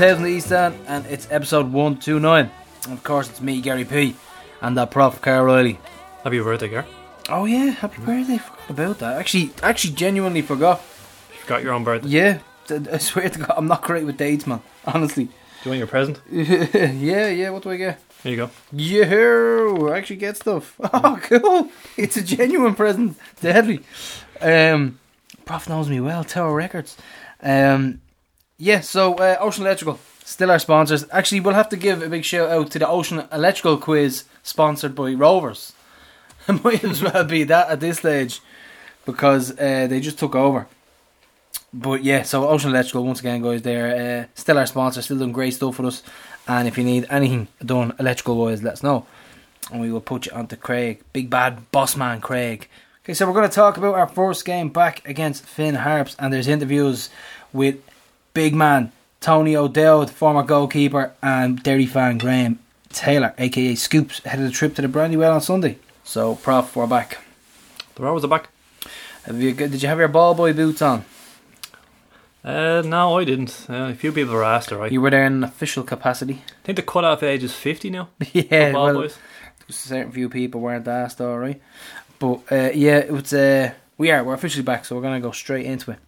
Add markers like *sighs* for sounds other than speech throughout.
2000 East End, and it's episode 129. And of course, it's me, Gary P, and that prof, Carol Riley. Happy birthday, Gary. Oh, yeah, happy mm. birthday. Forgot about that. Actually, actually, genuinely forgot. You got your own birthday? Yeah. I swear to God, I'm not great with dates, man. Honestly. Do you want your present? *laughs* yeah, yeah, what do I get? Here you go. Yeah, I actually get stuff. *laughs* Oh, mm. cool. It's a genuine present. Deadly. Um, prof knows me well, Tower Records. Um, yeah, so uh, Ocean Electrical, still our sponsors. Actually, we'll have to give a big shout out to the Ocean Electrical quiz sponsored by Rovers. *laughs* Might as well be that at this stage because uh, they just took over. But yeah, so Ocean Electrical, once again, guys, they're uh, still our sponsor, still doing great stuff for us. And if you need anything done electrical wise, let us know. And we will put you onto Craig, big bad boss man Craig. Okay, so we're going to talk about our first game back against Finn Harps, and there's interviews with big man Tony O'Dowd, former goalkeeper, and Derry fan Graham Taylor, aka Scoops, headed a trip to the Brandywell on Sunday. So, Prof, we're back. The Rovers are back. Have you, did you have your ball boy boots on? Uh, no, I didn't. Uh, a few people were asked, alright. You were there in an official capacity. I think the cut-off age is 50 now. *laughs* yeah, ball well, boys. a certain few people weren't asked, all right. But uh, yeah, it was. Uh, we are. We're officially back, so we're gonna go straight into it.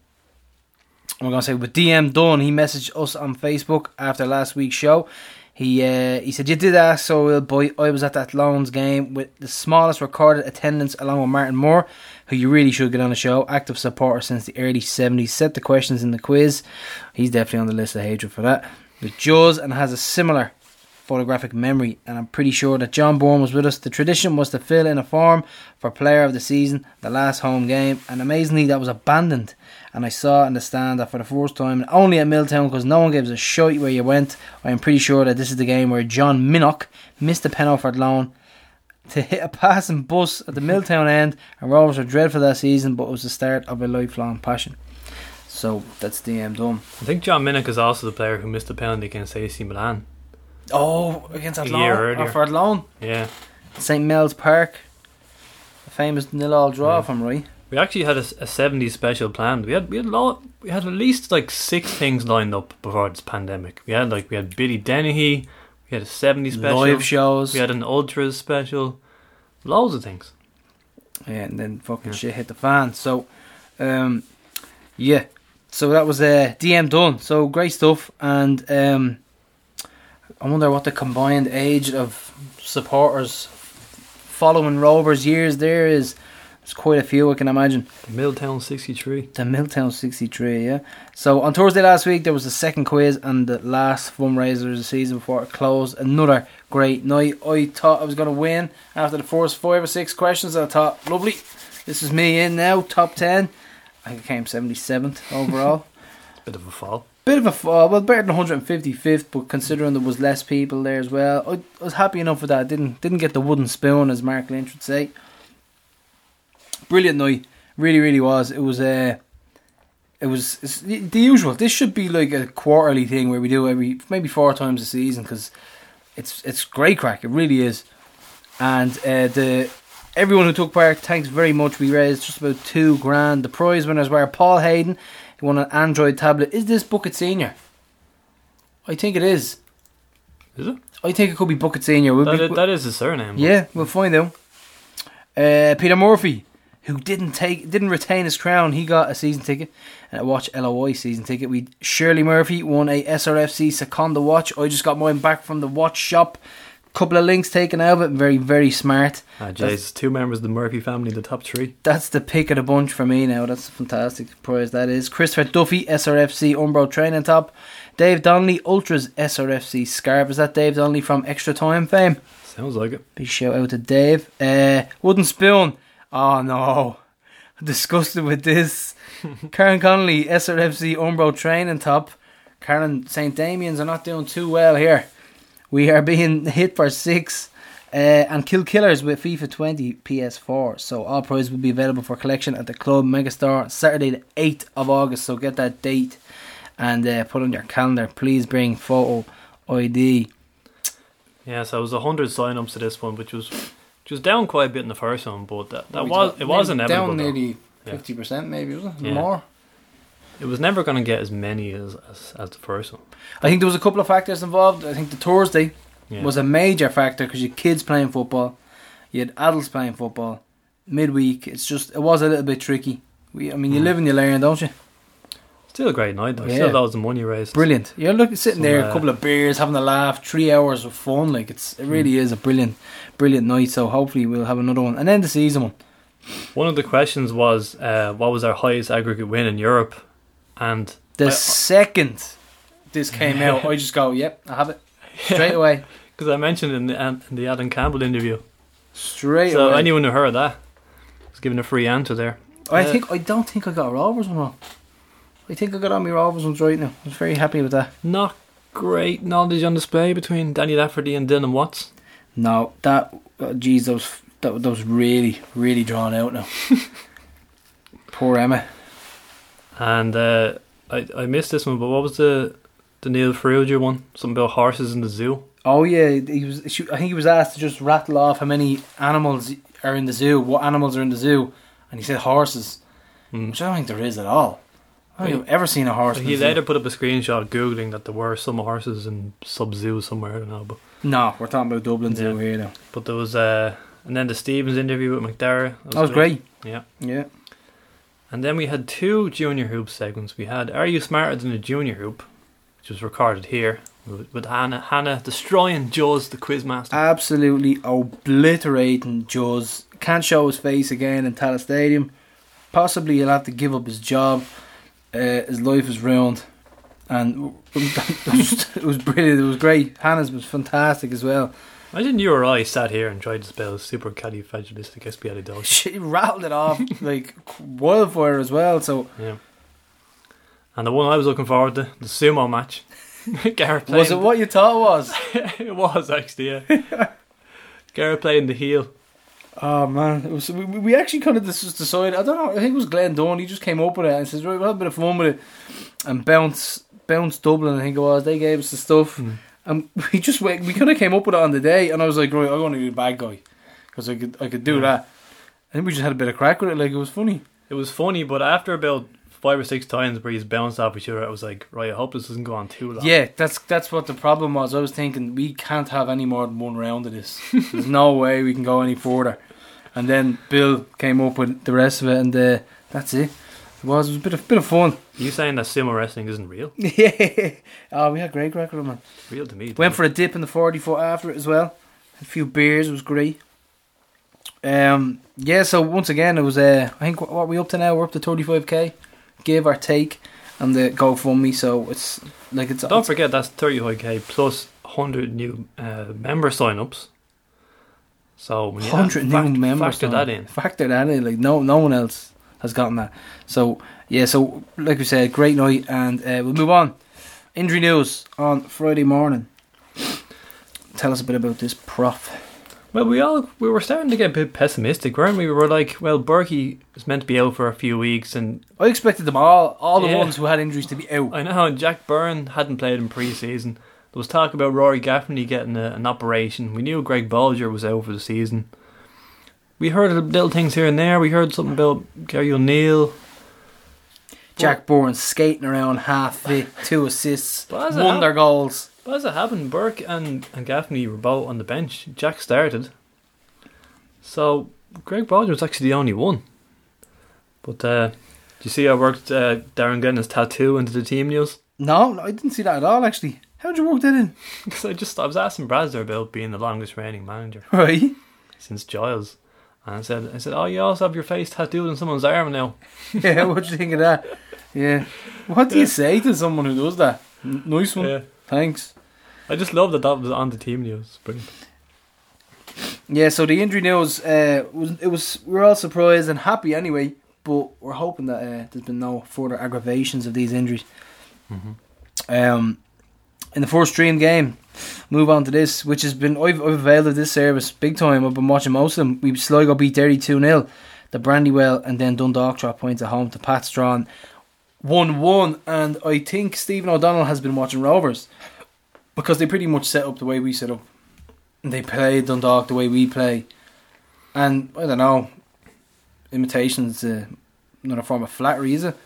We're gonna say with DM Dunn. He messaged us on Facebook after last week's show. He uh, he said you did ask, so uh, boy, I was at that Loans game with the smallest recorded attendance, along with Martin Moore, who you really should get on the show. Active supporter since the early seventies. Set the questions in the quiz. He's definitely on the list of hatred for that. With Jaws and has a similar photographic memory, and I'm pretty sure that John Bourne was with us. The tradition was to fill in a form for Player of the Season, the last home game, and amazingly, that was abandoned. And I saw in the stand that for the first time, and only at Milltown, because no one gives a shite where you went. I am pretty sure that this is the game where John Minnock missed the pen off loan to hit a passing bus at the Milltown end, and Rovers were dreadful that season, but it was the start of a lifelong passion. So that's DM done. I think John Minnock is also the player who missed the penalty against AC Milan. Oh, against A Athlone, or earlier. Uh, for Athlone. Yeah. St Mel's Park, a famous nil-all draw Yeah. from right. We actually had a, a 70s special planned. We had we had a lot, we had at least like six things lined up before this pandemic. We had like we had Billy Dennehy, we had a 70s special, Live shows, we had an ultras special, loads of things. yeah, and then fucking Yeah. shit hit the fan. So, um, yeah, so that was uh, DM done. So great stuff, and um, I wonder what the combined age of supporters following Rovers years there is. There's quite a few, I can imagine. The Milltown 63. The Milltown 63, yeah. So on Thursday last week, there was the second quiz and the last fundraiser of the season before it closed. Another great night. I thought I was going to win after the first five or six questions. I thought, lovely, this is me in now, top 10. I came 77th overall. *laughs* Bit of a fall. Bit of a fall, well, better than 155th, but considering there was less people there as well, I, I was happy enough with that. Didn't didn't get the wooden spoon, as Mark Lynch would say. Brilliant night, really, really was. It was uh, it was it's the the usual. This should be like a quarterly thing where we do every maybe four times a season because it's it's great crack. It really is, and uh, the everyone who took part, thanks very much. We raised just about two grand. The prize winners were Paul Hayden, who won an Android tablet. Is this Bucket Senior? I think it is. Is it? I think it could be Bucket Senior. We'll That, be- is, that is his surname. yeah, we'll find out. Uh, Peter Murphy, who didn't take, didn't retain his crown, he got a season ticket and a Watch LOI season ticket. We Shirley Murphy won a SRFC Sekonda watch. I just got mine back from the watch shop. Couple of links taken out of it. Very, very smart. Ah, jeez, two members of the Murphy family, the top three. That's the pick of the bunch for me now. That's a fantastic prize. That is Christopher Duffy, SRFC Umbro training top. Dave Donnelly, Ultras SRFC scarf. Is that Dave Donnelly from Extra Time fame? Sounds like it. Big shout out to Dave. Uh, Wooden Spoon. Oh no. I'm *laughs* disgusted with this. *laughs* Karen Connolly, SRFC Umbro training top. Karen St. Damian's are not doing too well here. We are *laughs* being hit for six. Uh, and Kill Killers with FIFA 20 PS4. So all prizes will be available for collection at the Club Megastore Saturday the 8th of August. So get that date and uh, put on your calendar. Please bring photo ID. Yeah, so it was hundred sign-ups to this one, which was which was down quite a bit in the first one, but that, that was it was nearly- inevitable. Down though. nearly fifty percent maybe was it Yeah. more? It was never going to get as many as, as as the first one. I think there was a couple of factors involved. I think the Thursday Yeah. was a major factor because you had kids playing football, you had adults playing football. Midweek, it's just it was a little bit tricky. We, I mean, you Mm. live and you learn, don't you? Still a great night though. Yeah. Still loads of money raised. Brilliant. You're looking sitting Some, there, a uh, couple of beers, having a laugh, three hours of fun. Like it's it really is a brilliant, brilliant night. So hopefully we'll have another one, and then the season one. One of the questions was, uh, what was our highest aggregate win in Europe? And The I- second this *laughs* came out, I just go, "Yep, I have it." Straight away, *laughs* because I mentioned in the, in the Adam Campbell interview, straight so away. anyone who heard that was given a free answer there. I Uh, think I don't think I got a Rovers one wrong. I think I got on my Rovers ones right now. I was very happy with that. Not great knowledge on display between Danny Lafferty and Dylan Watts. No, that uh, geez, that was that, that was really really drawn out now. *laughs* Poor Emma. And uh, I I missed this one, but what was the the Neil Farrugia one? Something about horses in the zoo. Oh yeah, he was. She, I think he was asked to just rattle off how many animals are in the zoo. What animals are in the zoo? And he said horses, Hmm. which I don't think there is at all. I don't think I've ever seen a horse. He zoo. later put up a screenshot googling that there were some horses in sub zoo somewhere. I don't know, but No, we're talking about Dublin Yeah. here now. but there was uh, and then the Stevens interview with McDara. That was great. Yeah. Yeah. And then we had two junior hoop segments. We had Are You Smarter Than a Junior Hoop, which was recorded here with, with Hannah. Hannah destroying Jaws, the quizmaster. Absolutely obliterating Jaws. Can't show his face again in Tallaght Stadium. Possibly he'll have to give up his job. Uh, his life is ruined. And *laughs* it was, it was brilliant. It was great. Hannah's was fantastic as well. Imagine you or I sat here and tried to spell supercalifragilisticexpialidocious. *laughs* She rattled it off like wildfire as well. So Yeah. And the one I was looking forward to, the sumo match. *laughs* Garrett playing was it what you thought it was? it was actually, yeah. Garrett playing the heel. Oh man, it was. We, we actually kind of just decided. I don't know. I think it was Glenn Dunn. He just came up with it and says, "Right, we'll have a bit of fun with it." And bounce, bounce Dublin. I think it was. They gave us the stuff, Mm. and we just went. We kind of came up with it on the day. And I was like, "Right, I want to be the bad guy because I could, I could do Yeah. that." I think we just had a bit of crack with it. Like it was funny. It was funny, but after about five or six times where he's bounced off each other, I was like, right, I hope this doesn't go on too long. Yeah, that's that's what the problem was. I was thinking we can't have any more than one round of this. There's no *laughs* way we can go any further. And then Bill came up with the rest of it, and uh, that's it. It was, it was a bit of bit of fun. You saying that sumo wrestling isn't real? *laughs* yeah. Oh, we had great crack man. Real to me. Went for a dip in the 40 foot after it as well. A few beers, it was great. Um, yeah, so once again, it was, uh, I think, what are we up to now? We're up to 35k, give or take, and the GoFundMe, so it's like it's. Don't it's forget that's 35k plus 100 new uh, member sign-ups. So when 100 new fact- members. factor that in. Factor that in. Like, no, no one else has gotten that. So, yeah, so, like we said, great night, and uh, we'll move on. Injury news on Friday morning. Tell us a bit about this prof. Well, we all we were starting to get a bit pessimistic, weren't we? We were like, well, Berkey is meant to be out for a few weeks, and I expected them all, all the Yeah. ones who had injuries to be out. I know and Jack Byrne hadn't played in pre-season. There was talk about Rory Gaffney getting a, an operation. We knew Greg Bolger was out for the season. We heard little things here and there. We heard something about Gary O'Neill. Jack Byrne skating around half fit, two assists, But as it wonder hap- goals. But as it happened, Burke and, and Gaffney were both on the bench. Jack started. So Greg Bolger was actually the only one. But uh, do you see I worked uh, Darren getting his tattoo into the team news? No, no, I didn't see that at all. Actually, how'd you work that in? *laughs* Because I just I was asking Brazzer about being the longest reigning manager Right. since Giles, and I said I said, oh, you also have your face tattooed on someone's arm now. *laughs* yeah, what do you think of that? Yeah. What do you say to someone who does that? Nice one. Yeah, Thanks. I just love that that was on the team news. Brilliant. Yeah, so the injury news uh, was it was we were all surprised and happy anyway, but we're hoping that uh, there's been no further aggravations of these injuries. Um, in the first stream game, Move on to this, which has been I've, I've availed of this service big time. I've been watching most of them. We Sligo beat Derry two 0 the Brandywell, and then Dundalk drop points at home to Pat drawn one one. And I think Stephen O'Donnell has been watching Rovers because they pretty much set up the way we set up. They play Dundalk the way we play, and I don't know. Imitation's uh, not a form of flattery, is it?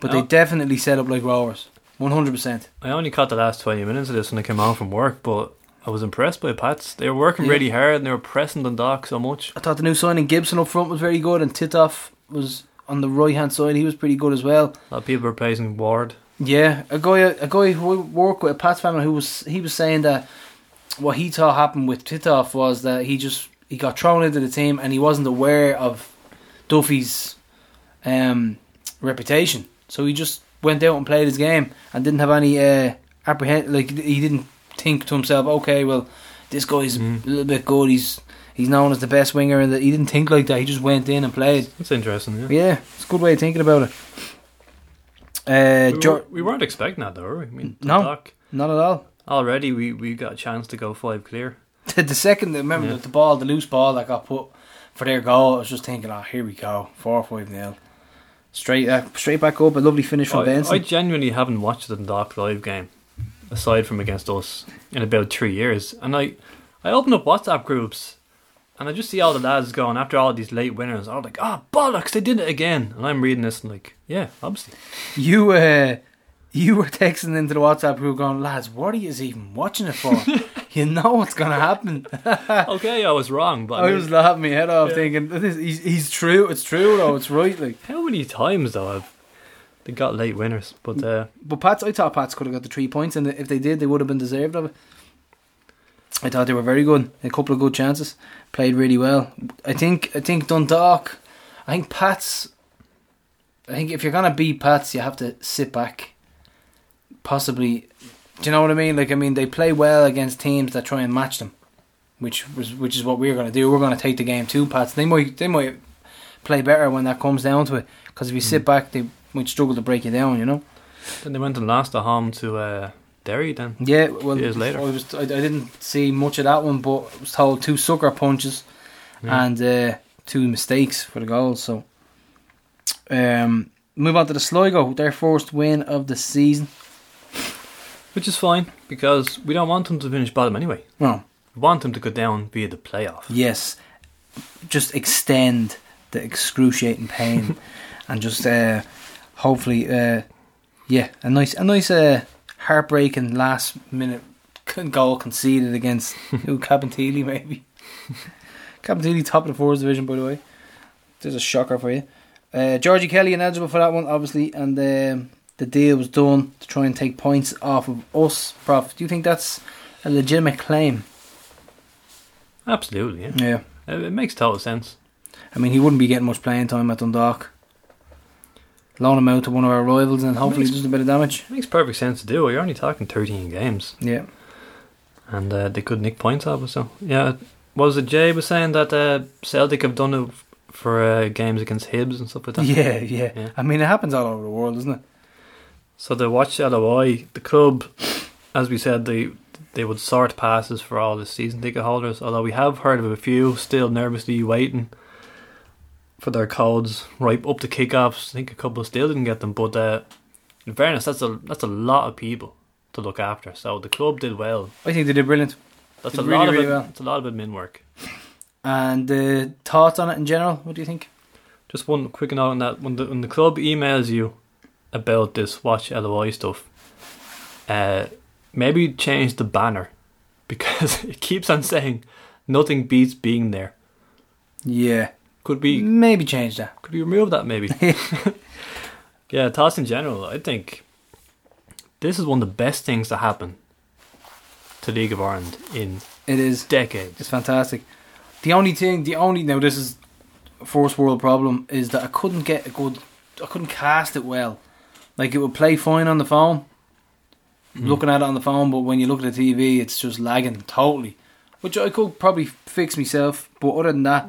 But no. they definitely set up like Rovers. 100%. I only caught the last 20 minutes of this when I came home from work, but I was impressed by Pats. They were working yeah. really hard and they were pressing the Doc so much. I thought the new signing Gibson up front was very good and Titoff was on the right hand side. He was pretty good as well. A lot of people were praising Ward. Yeah, a guy, a guy who worked with a Pats family who was he was saying that what he thought happened with Titoff was that he just he got thrown into the team and he wasn't aware of Duffy's um, reputation. So he just went out and played his game and didn't have any uh, apprehend like he didn't think to himself, okay, well this guy's Mm. a little bit good. He's he's known as the best winger, and he didn't think like that. He just went in and played. That's interesting, yeah. Yeah, it's a good way of thinking about it. Uh, We, were, we weren't expecting that, though, were we? I mean, No. Dundalk, not at all. already we, we got a chance to go five clear. *laughs* the, second, remember Yeah. the, the ball, the loose ball that got put for their goal, I was just thinking, oh, here we go, four or five nil, straight uh, straight back up, a lovely finish from I, Benson. I genuinely haven't watched the Dundalk live game, aside from against us, in about three years. And I, I open up WhatsApp groups, and I just see all the lads going after all these late winners. I'm like, oh bollocks, they did it again. And I'm reading this and like, yeah, obviously. you uh, you were texting into the WhatsApp group, going, lads, what are you even watching it for? *laughs* you know what's gonna happen. *laughs* okay, I was wrong, but I I mean, was laughing my head off, Yeah. thinking, this, he's, he's true. It's true though. It's right. Like, how many times though have they got late winners? But uh, but Pats, I thought Pats could have got the three points, and if they did, they would have been deserved of it. I thought they were very good. A couple of good chances. Played really well. I think. I think Dundalk. I think Pats. I think if you're gonna beat Pats, you have to sit back. Possibly, do you know what I mean? Like I mean, they play well against teams that try and match them, which was which is what we're gonna do. We're gonna take the game to Pats. They might they might play better when that comes down to it. Because if you sit back, they might struggle to break you down. You know. then they went and lost at home to uh, Derry. Then Yeah, well, Years later. I was I, I didn't see much of that one, but I was told two sucker punches Yeah. and uh, two mistakes for the goals. So, um, move on to the Sligo, their first win of the season. Which is fine because we don't want them to finish bottom anyway. Well, We want them to go down via the playoff. yes, just extend the excruciating pain, *laughs* and just uh, hopefully, uh, yeah, a nice, a nice, uh, heartbreaking last minute goal conceded against *laughs* who Cabinteely maybe. *laughs* Cabinteely top of the fourth division, by the way. There's a shocker for you. Uh, Georgie Kelly ineligible for that one, obviously, and um, the deal was done to try and take points off of us. Prof, do you think that's a legitimate claim? Absolutely, yeah. Yeah. Uh, It makes total sense. I mean, he wouldn't be getting much playing time at Dundalk. Loan him out to one of our rivals and hopefully he does a bit of damage. It makes perfect sense to do. You're only talking 13 games, Yeah. and uh, they could nick points off us. So yeah, was it Jay was saying that uh, Celtic have done it for uh, games against Hibs and stuff like that. *laughs* Yeah, yeah, Yeah. I mean, it happens all over the world, doesn't it? So the Watch LOI, the club, as we said, they they would sort passes for all the season ticket holders. Although we have heard of a few still nervously waiting for their codes right up to kickoffs. I think a couple still didn't get them, but uh, in fairness, that's a that's a lot of people to look after. So the club did well. I think they did brilliant. That's Did a really, lot of really it. well. It's a lot of admin work. And uh, thoughts on it in general? What do you think? Just one quick note on that: when the when the club emails you about this watch LOI stuff, uh, maybe change the banner *laughs* because it keeps on saying nothing beats being there. Yeah, Could be maybe change that. could we remove that maybe? *laughs* yeah, thoughts in general. I think this is one of the best things to happen to League of Ireland in It is. decades. It's fantastic. The only thing, the only now this is first world problem is that I couldn't get a good, I couldn't cast it well. Like it would play fine on the phone, Mm. looking at it on the phone, but when you look at the TV, it's just lagging totally. Which I could probably fix myself, but other than that,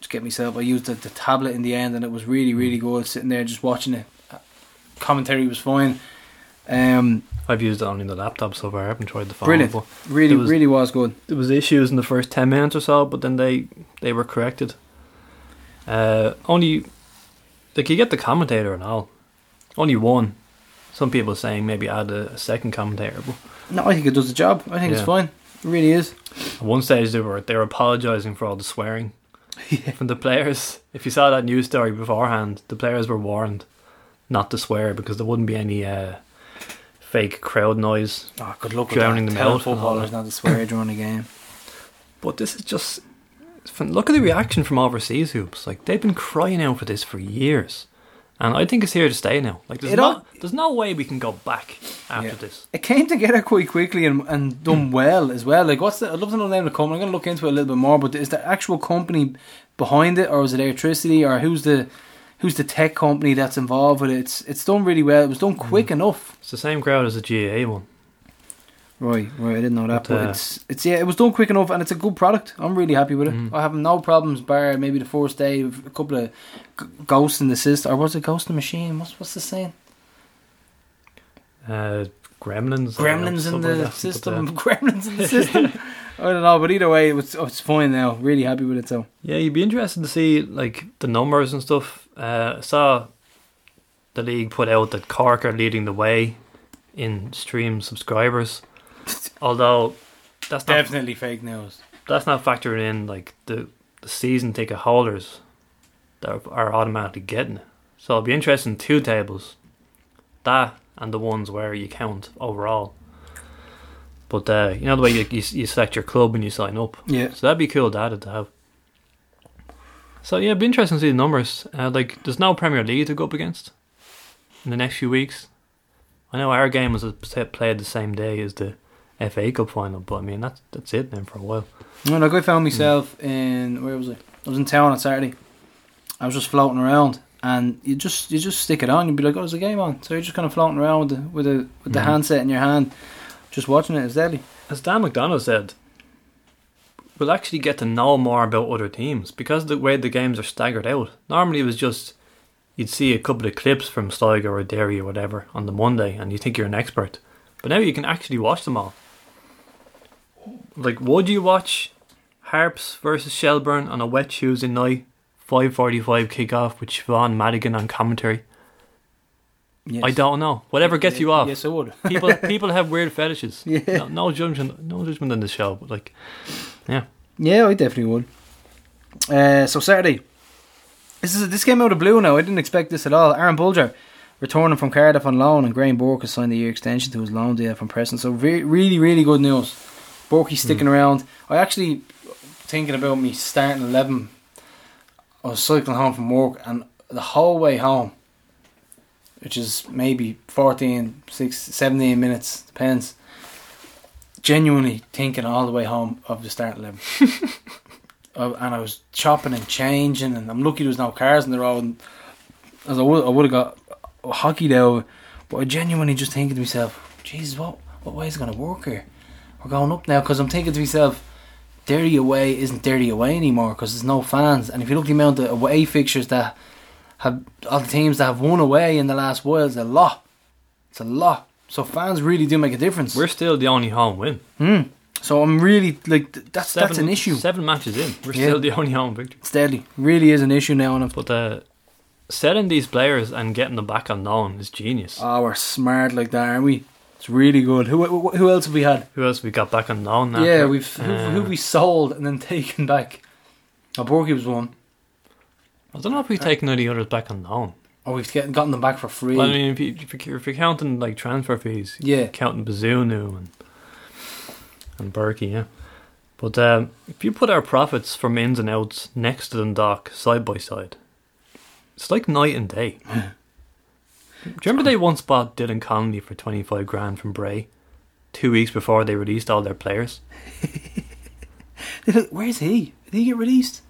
just get myself. I used the, the tablet in the end, and it was really, really good. Sitting there just watching it, commentary was fine. Um, I've used it only on the laptop so far. I haven't tried the phone. brilliant, really, was- really was good. there was issues in the first ten minutes or so, but then they they were corrected. Uh, only like you get the commentator and all. Only one. Some people are saying maybe add a, a second commentator, but No, I think it does the job. I think it's Yeah. fine. It really is. at one stage they were they were apologising for all the swearing *laughs* from the players. If you saw that news story beforehand, the players were warned not to swear because there wouldn't be any uh, fake crowd noise. Oh, good luck Drowning with them that. Tell out footballers not to swear during the game. *laughs* But this is just look at the reaction from overseas hoops. Like they've been crying out for this for years, and I think it's here to stay now. Like there's It all- not, there's no way we can go back after Yeah. this. It came together quite quickly and, and done *clears throat* well as well. Like, what's the? I'd love to know the name of the company. I'm going to look into it a little bit more. But is the actual company behind it, or is it electricity, or who's the who's the tech company that's involved with it? It's it's done really well. It was done mm. quick enough. It's the same crowd as the GAA one. Right, right. I didn't know that, But, but, uh, it's it's yeah, it was done quick enough, and it's a good product. I'm really happy with it. Mhm. I have no problems. Bar maybe the first day, with a couple of g- ghosts in the system, or was it ghost in the machine? What's what's the saying? Uh, gremlins, know, Gremlins in the like that. But, system. uh, *laughs* Gremlins in the system. *laughs* I don't know, but either way, it was it's fine now. Really happy with it. So yeah, you'd be interested to see like the numbers and stuff. Uh, I saw the league put out that Cork are leading the way in stream subscribers, although that's not definitely fake news. that's not factoring in like the, the season ticket holders that are automatically getting it. So it'll be interesting two tables, that and the ones where you count overall. But uh, you know the way you, you you select your club when you sign up, Yeah, so that'd be cool data to have. So yeah, it'd be interesting to see the numbers. Uh, like, there's no Premier League to go up against in the next few weeks. I know our game was played the same day as the FA Cup final, but I mean that's that's it then for a while. well, like I found myself in where was I? I was in town on Saturday. I was just floating around, and you just you just stick it on. You'd be like, "Oh, there's a game on." So you're just kind of floating around with the with the with the Mhm. handset in your hand, just watching it. It's deadly. As Dan McDonough said, we'll actually get to know more about other teams because of the way the games are staggered out. Normally, it was just you'd see a couple of clips from Sligo or Derry or whatever on the Monday, and you think you're an expert. But now you can actually watch them all. Like, would you watch Harps versus Shelbourne on a wet Tuesday night, five forty-five kickoff with Siobhan Madigan on commentary? Yes. I don't know. Whatever gets you off Yes, I would. *laughs* people people have weird fetishes. Yeah. No, no judgment, no judgment in the show, but like, yeah, Yeah, I definitely would. Uh, so Saturday, this is this came out of blue now. I didn't expect this at all. Aaron Bolger returning from Cardiff on loan, and Graham Burke has signed a year extension to his loan deal from Preston. So re- really, really good news. Borky's sticking around. I actually thinking about me starting eleven. I was cycling home from work, and the whole way home, which is maybe 14, 6, 17 minutes, depends. Genuinely thinking all the way home of the start eleven. *laughs* Uh, and I was chopping and changing, and I'm lucky there was no cars in the road. And as I would, I would have got hockey though, but I genuinely just thinking to myself, Jesus, what what way is it going to work here? We're going up now because I'm thinking to myself, Derry away isn't Derry away anymore because there's no fans. And if you look at the amount of away fixtures that have all the teams that have won away in the last while, it's a lot. It's a lot. So fans really do make a difference. we're still the only home win. Hmm. So I'm really like th- that's that's an issue. Seven matches in, we're Yeah. still the only home victory. It's deadly. Really is an issue now, and But uh, selling these players and getting them back on loan is genius. Oh, we're smart like that, aren't we? It's really good. Who who, else have we had? who else have we got back on loan now? yeah, we've who, Uh, who we sold and then *laughs* taken back. Oh, Borky was one. I don't know if we've taken any others back on loan. Oh, we've get, gotten them back for free. Well, I mean, if, you, if, you're, if you're counting like transfer fees, yeah, counting Bazunu and and Berkey, yeah. But um, if you put our profits from ins and outs next to Dundalk side by side, it's like night and day. *laughs* Do you remember they once bought Dylan Connolly for twenty five grand from Bray, two weeks before they released all their players *laughs* where's he? Did he get released?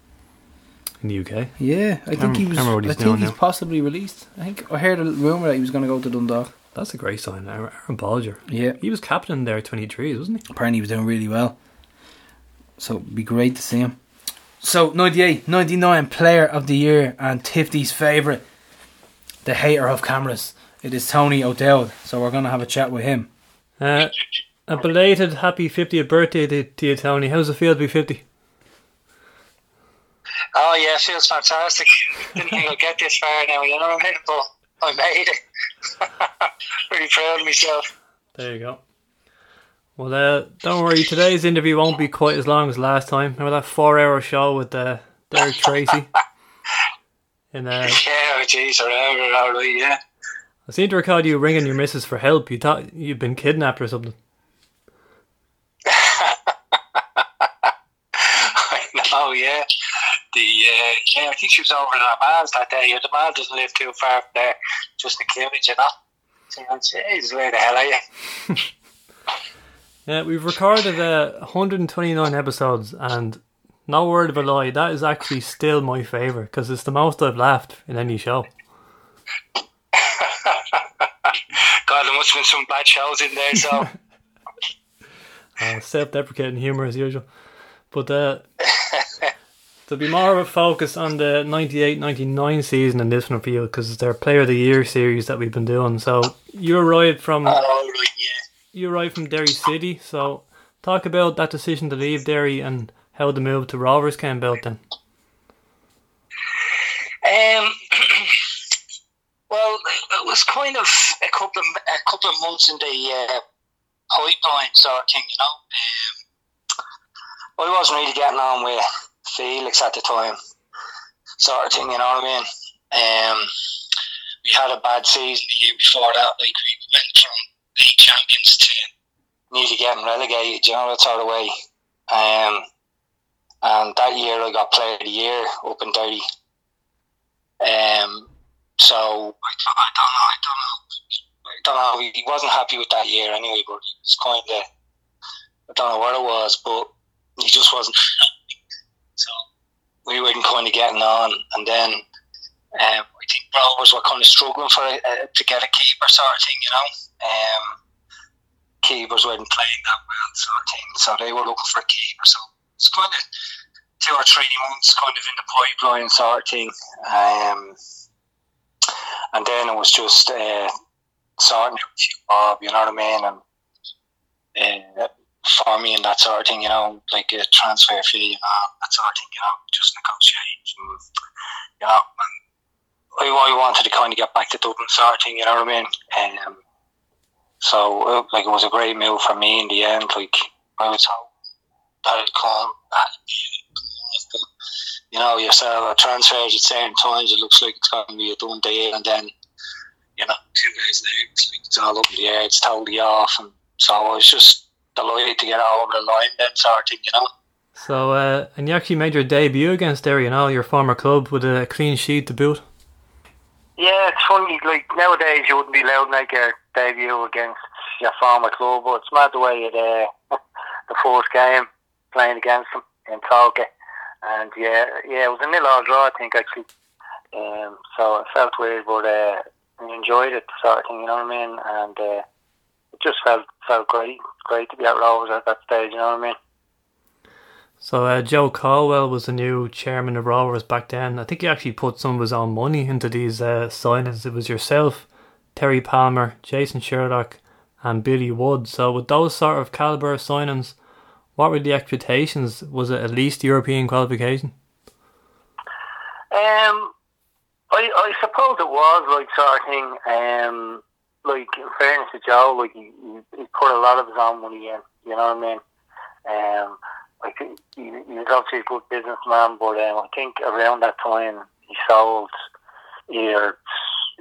in the UK? Yeah, I think he was. can't remember what I think he's now. possibly released. I think I heard a rumor that he was going to go to Dundalk. That's a great sign. Aaron Aaron Bolger. Yeah, He was captain there, 23, wasn't he? apparently he was doing really well. So it'd be great to see him. So 98, 99 player of the year and Tifty's favourite, the hater of cameras. It is Tony O'Dowd. So we're gonna have a chat with him. Uh, a belated happy 50th birthday to, to you, Tony. How's it feel to be 50? Oh yeah, it feels fantastic. Didn't think I'd get this far now, you know what I mean? But I made it. *laughs* Pretty proud of myself. There you go. Well, uh, don't worry. Today's interview won't be quite as long as last time. Remember that four-hour show with uh, Derek Tracy. *laughs* And *laughs* uh, Yeah, jeez, I remember, all right, yeah. I seem to recall you ringing your missus for help. You thought you'd been kidnapped or something. *laughs* I know, yeah. The uh, yeah, I think she was over in our man's that day. The man doesn't live too far from there, just in Cambridge, you know. So I'm jeez, where the hell are you? *laughs* Yeah, we've recorded uh, 129 episodes, and no word of a lie, that is actually still my favourite because it's the most I've laughed in any show. *laughs* God, there must have been some bad shows in there, so *laughs* Uh, self-deprecating humour as usual, but uh, there'll be more of a focus on the 98-99 season in this one for you because it's their Player of the Year series that we've been doing. So you arrived from right, yeah. you arrived from Derry City. So talk about that decision to leave Derry and how the move to Rovers came about. Then Um, *coughs* well, it was kind of a couple of a couple of months in the uh, pipeline sort of thing, you know. Um, I wasn't really getting on with Felix at the time, sort of thing, you know what I mean. Um, we had a bad season the year before that, like we went from league champions to nearly getting relegated, you know that sort of way. Um, and that year I got Player of the Year up in Derry. Um, so I, I don't know. I don't know. I don't know. He wasn't happy with that year anyway, but he was kind of. I don't know what it was, but he just wasn't. *laughs* so we weren't kind of getting on, and then um, I think Rovers were kind of struggling for a, a, to get a keeper sort of thing, you know. Um, keepers weren't playing that well, sort of thing, so they were looking for a keeper. So it's kind of two or three months kind of in the pipeline sort of thing. Um, and then it was just uh, sorting out a few bob, you know what I mean, and uh, for me and that sort of thing, you know, like a transfer fee, you know, that sort of thing, you know, just negotiate, and, you know, and I, I wanted to kind of get back to Dublin sort of thing, you know what I mean, um, so uh, like it was a great move for me in the end, like I was hoping that it'd come, you know, yourself a transfers at certain times, it looks like it's going to be a done deal, and then, you know, two days later, it's, like it's all up in the air, it's totally off, and so I was just delighted to get it over the line, then sort of thing, you know. so uh, and you actually made your debut against Derry, you know, your former club with a clean sheet to boot. Yeah, it's funny. Like nowadays, you wouldn't be allowed to make your debut against your former club, but it's mad the way it, uh, *laughs* the fourth game playing against them in Tolka, and yeah, yeah, it was a nil all draw, I think actually. Um, so it felt weird, but uh, I enjoyed it, sort of thing. You know what I mean? And uh, it just felt felt great, great to be at Rovers at that stage. You know what I mean? So uh, Joe Colwell was the new chairman of Rovers back then. I think he actually put some of his own money into these uh, signings. It was yourself, Terry Palmer, Jason Sherlock, and Billy Wood. So with those sort of caliber signings, what were the expectations? Was it at least European qualification? Um, I, I suppose it was like sort of thing. Um, like in fairness to Joe, like he, he, put a lot of his own money in. You know what I mean? Um, think he, he was obviously a good businessman, but um, I think around that time he sold either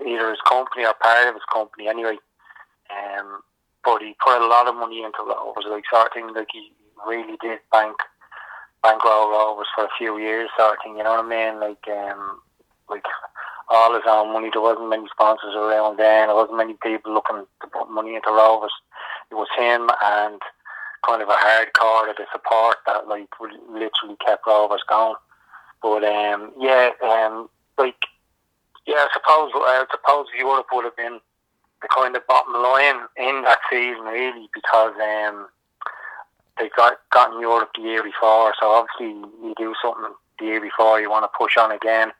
either his company or part of his company anyway. Um, but he put a lot of money into Rovers, like sort of thing. Like he really did bank bankroll Rovers for a few years, sort of thing. You know what I mean? Like um, like all his own money. There wasn't many sponsors around then. There wasn't many people looking to put money into Rovers. It was him and kind of a hardcore of the support that like literally kept Rovers going. But um, yeah, um, like yeah, I suppose I suppose Europe would have been the kind of bottom line in that season really because um, they got gotten Europe the year before. So obviously you do something the year before, you want to push on again.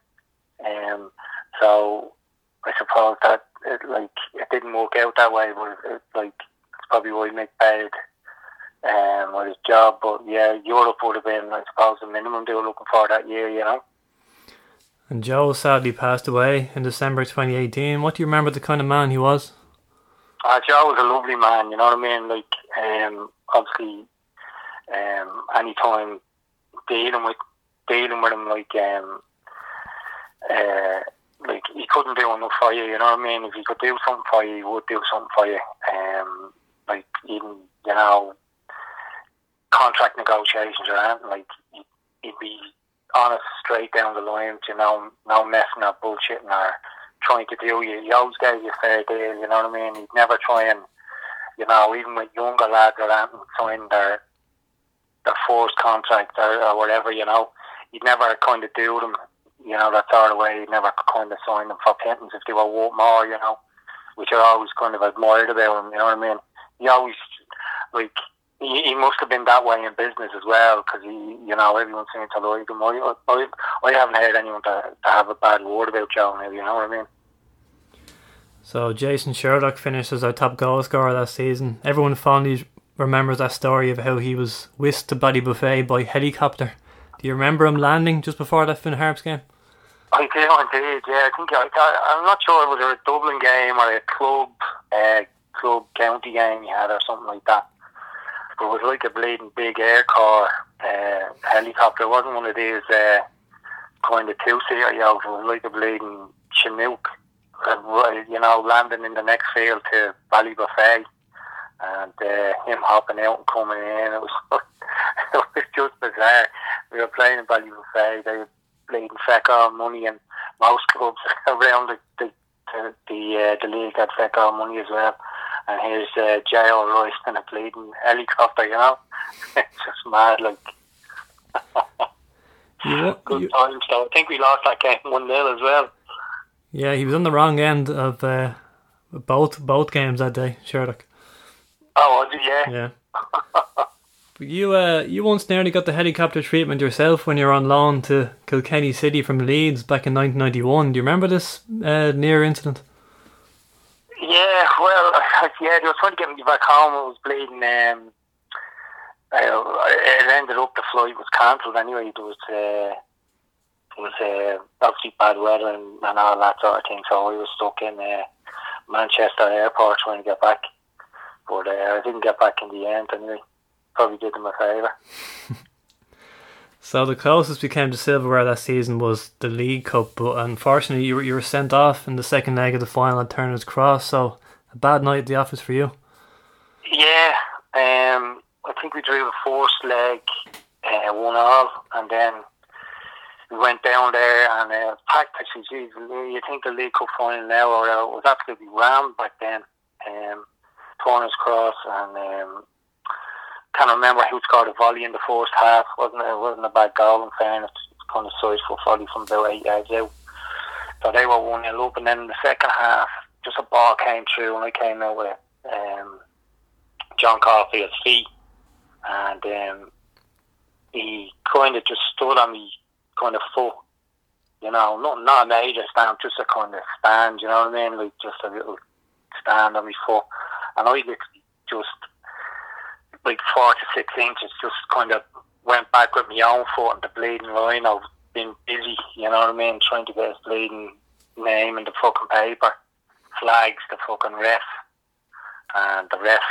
Um, so I suppose that it, like it didn't work out that way, but it, like it's probably why Mick paid um, with his job. But yeah, Europe would have been, I suppose, the minimum they were looking for that year. You know. And Joe sadly passed away in December 2018. What do you remember the kind of man he was? Uh, Joe was a lovely man, you know what I mean? Like, um, obviously, um, any time dealing with dealing with him like um, uh, like he couldn't do enough for you. You know what I mean? If he could do something for you, he would do something for you. Um, like even you know contract negotiations or anything. Like he'd, be honest straight down the line. You know, no messing or bullshitting or trying to do you. He always gave you a fair deal. You know what I mean? He'd never try and you know even with younger lads or anything sign their their forced contract or, or whatever. You know, he'd never kind of do them. You know, that sort of way. He'd never kind of sign them for pittance if they were worth more. You know, which I always kind of admired about him. You know what I mean? He always like he, he must have been that way in business as well because he, you know, everyone seemed to like him. I, I, I haven't heard anyone to, to have a bad word about Joe now. You know what I mean? So Jason Sherlock finished as our top goal scorer that season. Everyone fondly remembers that story of how he was whisked to Ballybofey by helicopter. Do you remember him landing just before that Finn Harps game? I do indeed. Yeah, I think I, I, I'm not sure it was it a Dublin game or a club, uh, club county game he had or something like that. But it was like a bleeding big air car uh, helicopter. It wasn't one of these uh, kind of two seater yokes. It was like a bleeding Chinook, uh, you know, landing in the next field to Ballybofey and uh, him hopping out and coming in. It was *laughs* it was just bizarre. We were playing in Ballybofey. They were bleeding feck all money, and most clubs *laughs* around the the the, the, uh, the league had feck all money as well. And here's uh, J.O. Royce in a bleeding helicopter, you know? *laughs* it's just mad, like. yeah, Good you, times, though. I think we lost that game 1 0 as well. yeah, he was on the wrong end of uh, both both games that day, Sherlock. Oh, was it? Yeah. Yeah. *laughs* You uh, you once nearly got the helicopter treatment yourself when you were on loan to Kilkenny City from Leeds back in 1991. Do you remember this uh, near incident? Yeah, well, *laughs* yeah, they were trying to get me back home. I was bleeding. Um, uh, it ended up the flight was cancelled anyway. There was uh, it was uh, obviously bad weather and, and all that sort of thing. So I was stuck in uh, Manchester Airport trying to get back, but uh, I didn't get back in the end anyway. Probably did them a favour. *laughs* So the closest we came to silverware that season was the League Cup, but unfortunately you were, you were sent off in the second leg of the final at Turner's Cross. So a bad night at the office for you. Yeah, um, I think we drew the first leg uh, one all, and then we went down there and uh, packed. Actually, geez, you think the League Cup final now, or uh, it was absolutely rammed back then. Um, Turner's Cross, and um, can't remember who scored a volley in the first half. wasn't It wasn't a bad goal in fairness. It's kind of size for volley from about eight yards out. So they were one 0 up, and then in the second half, just a ball came through, and I came out with it. Um, John Caulfield's feet, and um, he kind of just stood on me, kind of foot. You know, not not a major stand, just a kind of stand. You know what I mean? Like just a little stand on my foot, and I literally just like four to six inches, just kind of went back with my own foot and the bleeding line. I've been busy, you know what I mean, trying to get his bleeding name in the fucking paper. Flags the fucking ref, and the ref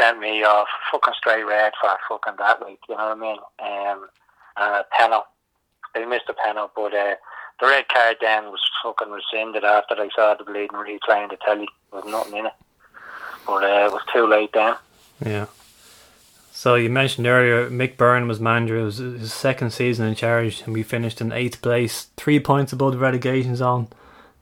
sent me off fucking straight red for fucking that, like you know what I mean. Um, and a penalty. They missed a penalty, but uh, the red card then was fucking rescinded after they saw the bleeding replay on the telly. There was nothing in it, but uh, it was too late then. Yeah. So you mentioned earlier Mick Byrne was manager. It was his second season in charge, and we finished in eighth place, three points above the relegation zone,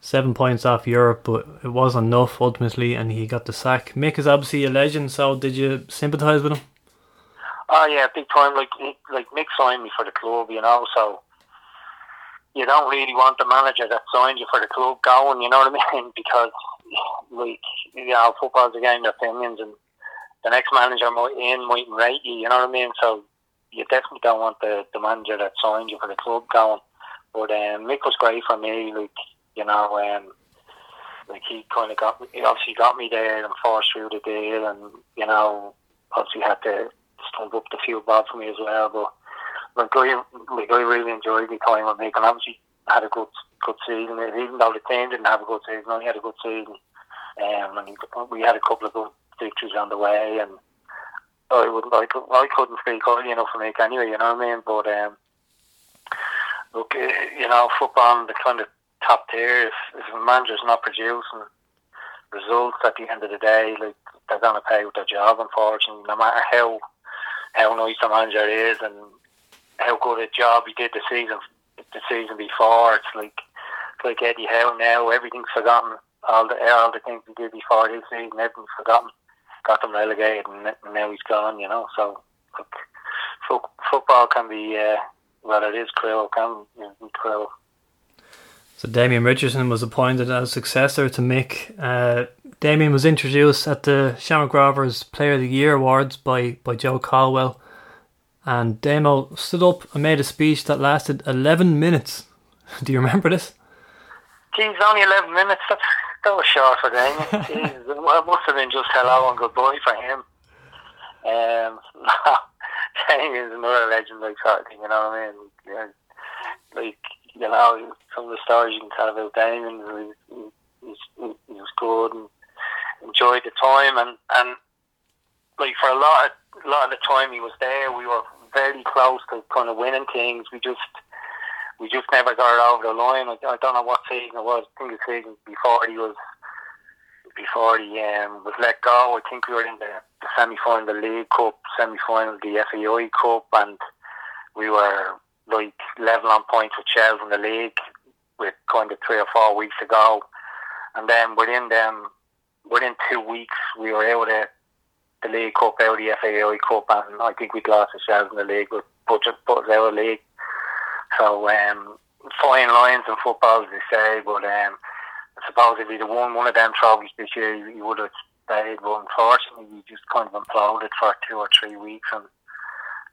seven points off Europe, but it wasn't enough ultimately, and he got the sack. Mick is obviously a legend. So did you sympathise with him? Oh yeah, big time. Like like Mick signed me for the club, you know. So you don't really want the manager that signed you for the club going. You know what I mean? *laughs* Because like you know, football's a game of opinions, and the next manager might in might rate you. You know what I mean? So you definitely don't want the the manager that signed you for the club going. But um, Mick was great for me. Like you know, um, like he kind of got me. He obviously got me there and forced through the deal, and you know, obviously had to stump up the few bob for me as well. But like I, like I really enjoyed my time with Mick, and obviously had a good good season. Even though the team didn't have a good season, only had a good season. Um, and we had a couple of good victories on the way, and I would like I couldn't speak highly enough for Mick anyway. You know what I mean? But um, look, eh, you know, football in the kind of top tier. If, if a manager's not producing results at the end of the day, like they're gonna pay with their job. Unfortunately, no matter how how nice the manager is and how good a job he did the season the season before, it's like it's like Eddie Howe now. Everything's forgotten. All the all the things he did before this season, everything's forgotten. Got them relegated, and now he's gone. You know, so football can be uh, well, it is cruel. Can cruel. So Damien Richardson was appointed as successor to Mick. Uh, Damien was introduced at the Shamrock Rovers Player of the Year awards by, by Joe Colwell. And Damo stood up and made a speech that lasted 11 minutes. *laughs* Do you remember this? Geez, only 11 minutes. That was short for Damien. *laughs* Jeez, it must have been just hello and goodbye for him. Um, *laughs* Damien's another legend, like sort of thing, you know what I mean? Like, you know, some of the stories you can tell about Damien, he, he, he, he was good and enjoyed the time. And, and like, for a lot of, a lot of the time he was there, we were very close to kind of winning things. We just, we just never got it over the line. I, I don't know what season it was. I think the season before he was before he um, was let go. I think we were in the, the semi final of the League Cup, semi final of the FAI Cup, and we were like level on points with Chelsea in the league with kind of three or four weeks ago. And then within them, within two weeks, we were out of the League Cup, out the FAI Cup, and I think we'd lost ourselves in the league, but put, put us out of the league. So, um, fine lines in football, as they say, but um, I suppose if he'd have won one of them trophies this year, he would have stayed. But unfortunately, he just kind of imploded for two or three weeks, and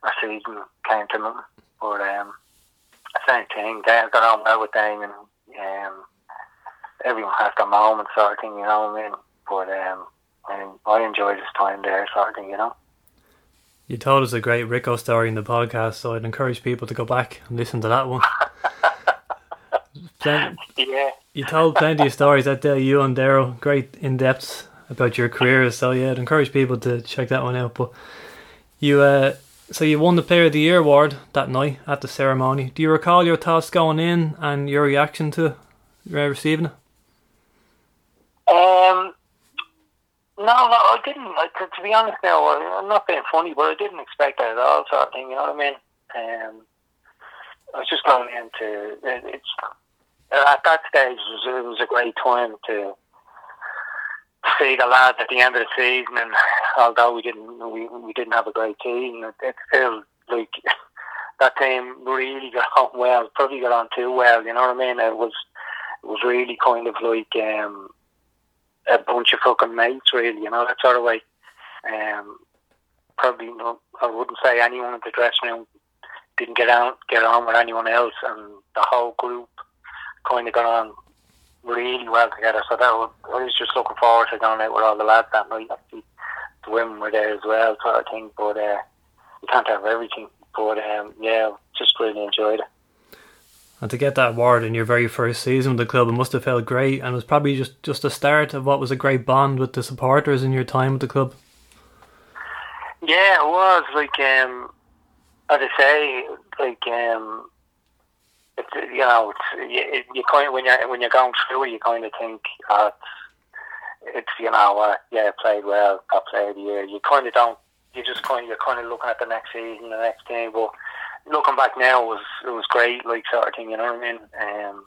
our season came to nothing. But um, same thing. They got on well with Damien. Um, everyone has their moment, sort of thing, you know what I mean? But um, and I enjoyed his time there, sort of thing, you know. You told us a great Rico story in the podcast, so I'd encourage people to go back and listen to that one. *laughs* Plen- Yeah. you told plenty of stories that day, you and Daryl, great in depth about your careers. So yeah, I'd encourage people to check that one out. But you, uh, so you won the Player of the Year award that night at the ceremony. Do you recall your thoughts going in and your reaction to uh, receiving it? Um, no, no, I didn't. I, to, to be honest, now I'm not being funny, but I didn't expect that at all, sort of thing. You know what I mean? Um, I was just going into it, it's at that stage. It was, it was a great time to see the lads at the end of the season, and although we didn't, we we didn't have a great team, it, it still like *laughs* that team really got on well. Probably got on too well. You know what I mean? It was it was really kind of like um, a bunch of fucking mates, really. You know that sort of way. Um, probably no, I wouldn't say anyone in the dressing room didn't get on get on with anyone else, and the whole group kind of got on really well together. So that was, I was just looking forward to going out with all the lads that night. Actually, the women were there as well, sort of thing. But uh, you can't have everything. But um, yeah, just really enjoyed it. And to get that award in your very first season with the club, it must have felt great, and it was probably just just the start of what was a great bond with the supporters in your time with the club. Yeah, it was like um, as I say, like um, it's you know, it's you, you kind of when you're when you're going through it, you kind of think uh, it's, it's you know, uh, yeah, I played well, I played year. You kind of don't, you just kind of you're kind of looking at the next season, the next game. But looking back now, it was it was great, like sort of thing. You know what I mean? Um,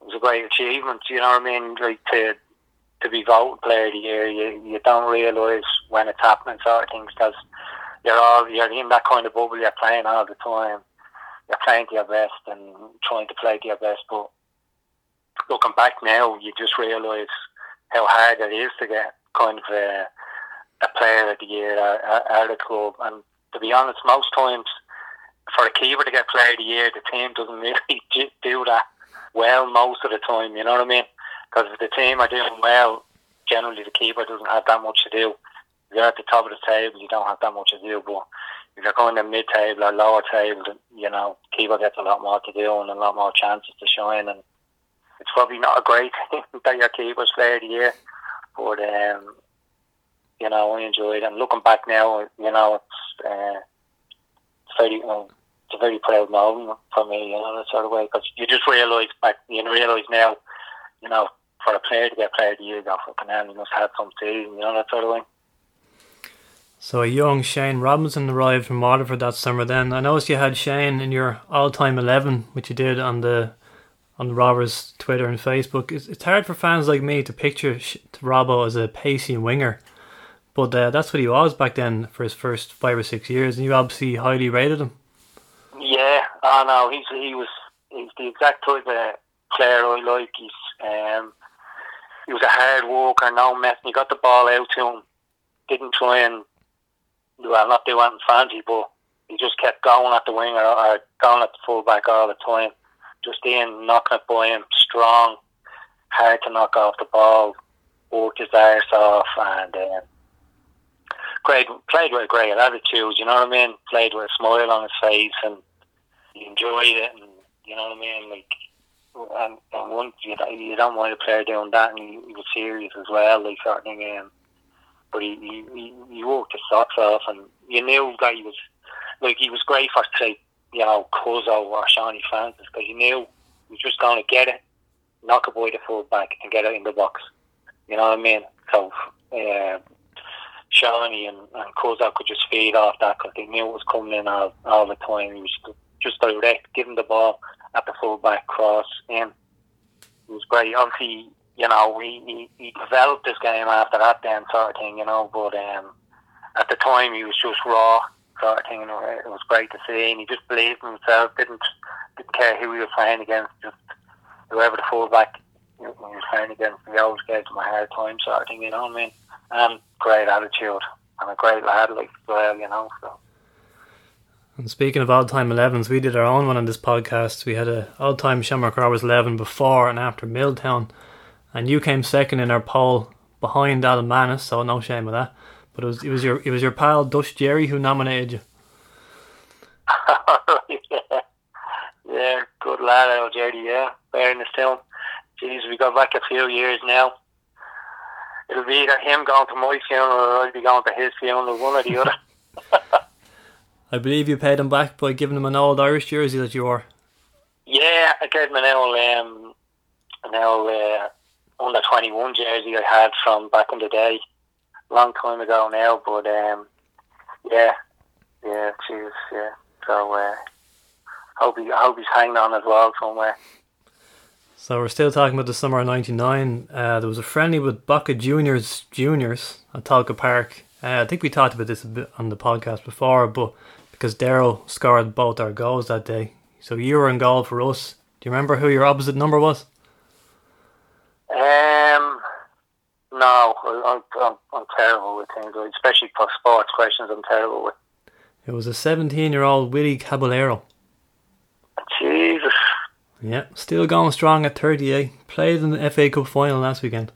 it was a great achievement. You know what I mean? Like to to be voted player of the year, you you don't realise when it's happening, sort of things, because you're all you're in that kind of bubble. You're playing all the time. You're playing to your best and trying to play to your best. But looking back now, you just realise how hard it is to get kind of a, a player of the year out of the club. And to be honest, most times for a keeper to get player of the year, the team doesn't really *laughs* do- that well most of the time. You know what I mean? Because if the team are doing well, generally the keeper doesn't have that much to do. If you're at the top of the table, you don't have that much to do. But if you're going to mid table or lower table, you know, keeper gets a lot more to do and a lot more chances to shine. And it's probably not a great *laughs* thing that your keeper's player of the year, but um, you know, I enjoyed it. And looking back now, you know, it's uh, very, know, it's a very proud moment for me, you know, that sort of way. Because you just realise back, you realise now, you know, for a player to get player of the year, go for Canal, he must have some season, you know, that sort of way. So a young Shane Robinson arrived from Waterford that summer. Then I noticed you had Shane in your all-time eleven, which you did on the on the Rovers Twitter and Facebook. It's, it's hard for fans like me to picture Sh- Robbo as a pacey winger, but uh, that's what he was back then for his first five or six years, and you obviously highly rated him. Yeah, oh know. he's he was he's the exact type of player I like. He's um, he was a hard worker, no mess. He got the ball out to him, didn't try and well, not do anything fancy, but he just kept going at the winger or going at the fullback all the time. Just in knocking it by him, strong, hard to knock off the ball, worked his arse off, and um, great played with a great attitude. You know what I mean? Played with a smile on his face, and he enjoyed it, and you know what I mean, like. And, and once you, you don't want a player doing that, and he, was serious as well, like sort of thing. Um, but he, he, he, worked his socks off, and you knew that he was like he was great for say you know Cuozzo or Shawnee Francis because you knew he was just going to get it, knock a boy the full back, and get it in the box. You know what I mean? So uh, Shawnee and, and Cuozzo could just feed off that because they knew it was coming in all, all the time. He was just direct, giving the ball at the full back cross in. It was great. Obviously, you know, he, he, he developed his game after that then sort of thing, you know, but um, at the time he was just raw sort of thing, it was great to see and he just believed in himself, didn't didn't care who he was playing against, just whoever the fullback he was playing against, he always gave him a hard time sort of thing, you know what I mean? And great attitude and a great lad like as well, you know, so. And speaking of all time 11s, we did our own one on this podcast. We had a all time Shamrock Rovers 11 before and after Milltown and you came second in our poll behind Alan Manis, so no shame of that. But it was it was your it was your pal Dush Jerry who nominated you. yeah. *laughs* yeah, good lad, old Jerry. Yeah, bearing the film. Jeez, we go back a few years now. It'll be either him going to my funeral or I'll be going to his funeral, one or the other. *laughs* *laughs* I believe you paid him back by giving him an old Irish jersey that you wore. Yeah, I gave him an old, um, an old uh, under 21 jersey I had from back in the day, long time ago now. But um, yeah, yeah, jeez, yeah. So uh, hope he, I hope he's hanging on as well somewhere. So we're still talking about the summer of '99. Uh, there was a friendly with Boca Juniors Juniors at Tolka Park. Uh, I think we talked about this a bit on the podcast before, but because Daryl scored both our goals that day, so you were in goal for us. Do you remember who your opposite number was? Um, no, I'm, I'm, I'm terrible with things, especially for sports questions. I'm terrible with. It was a 17-year-old Willie Caballero. Jesus. Yeah, still going strong at 38. Played in the FA Cup final last weekend.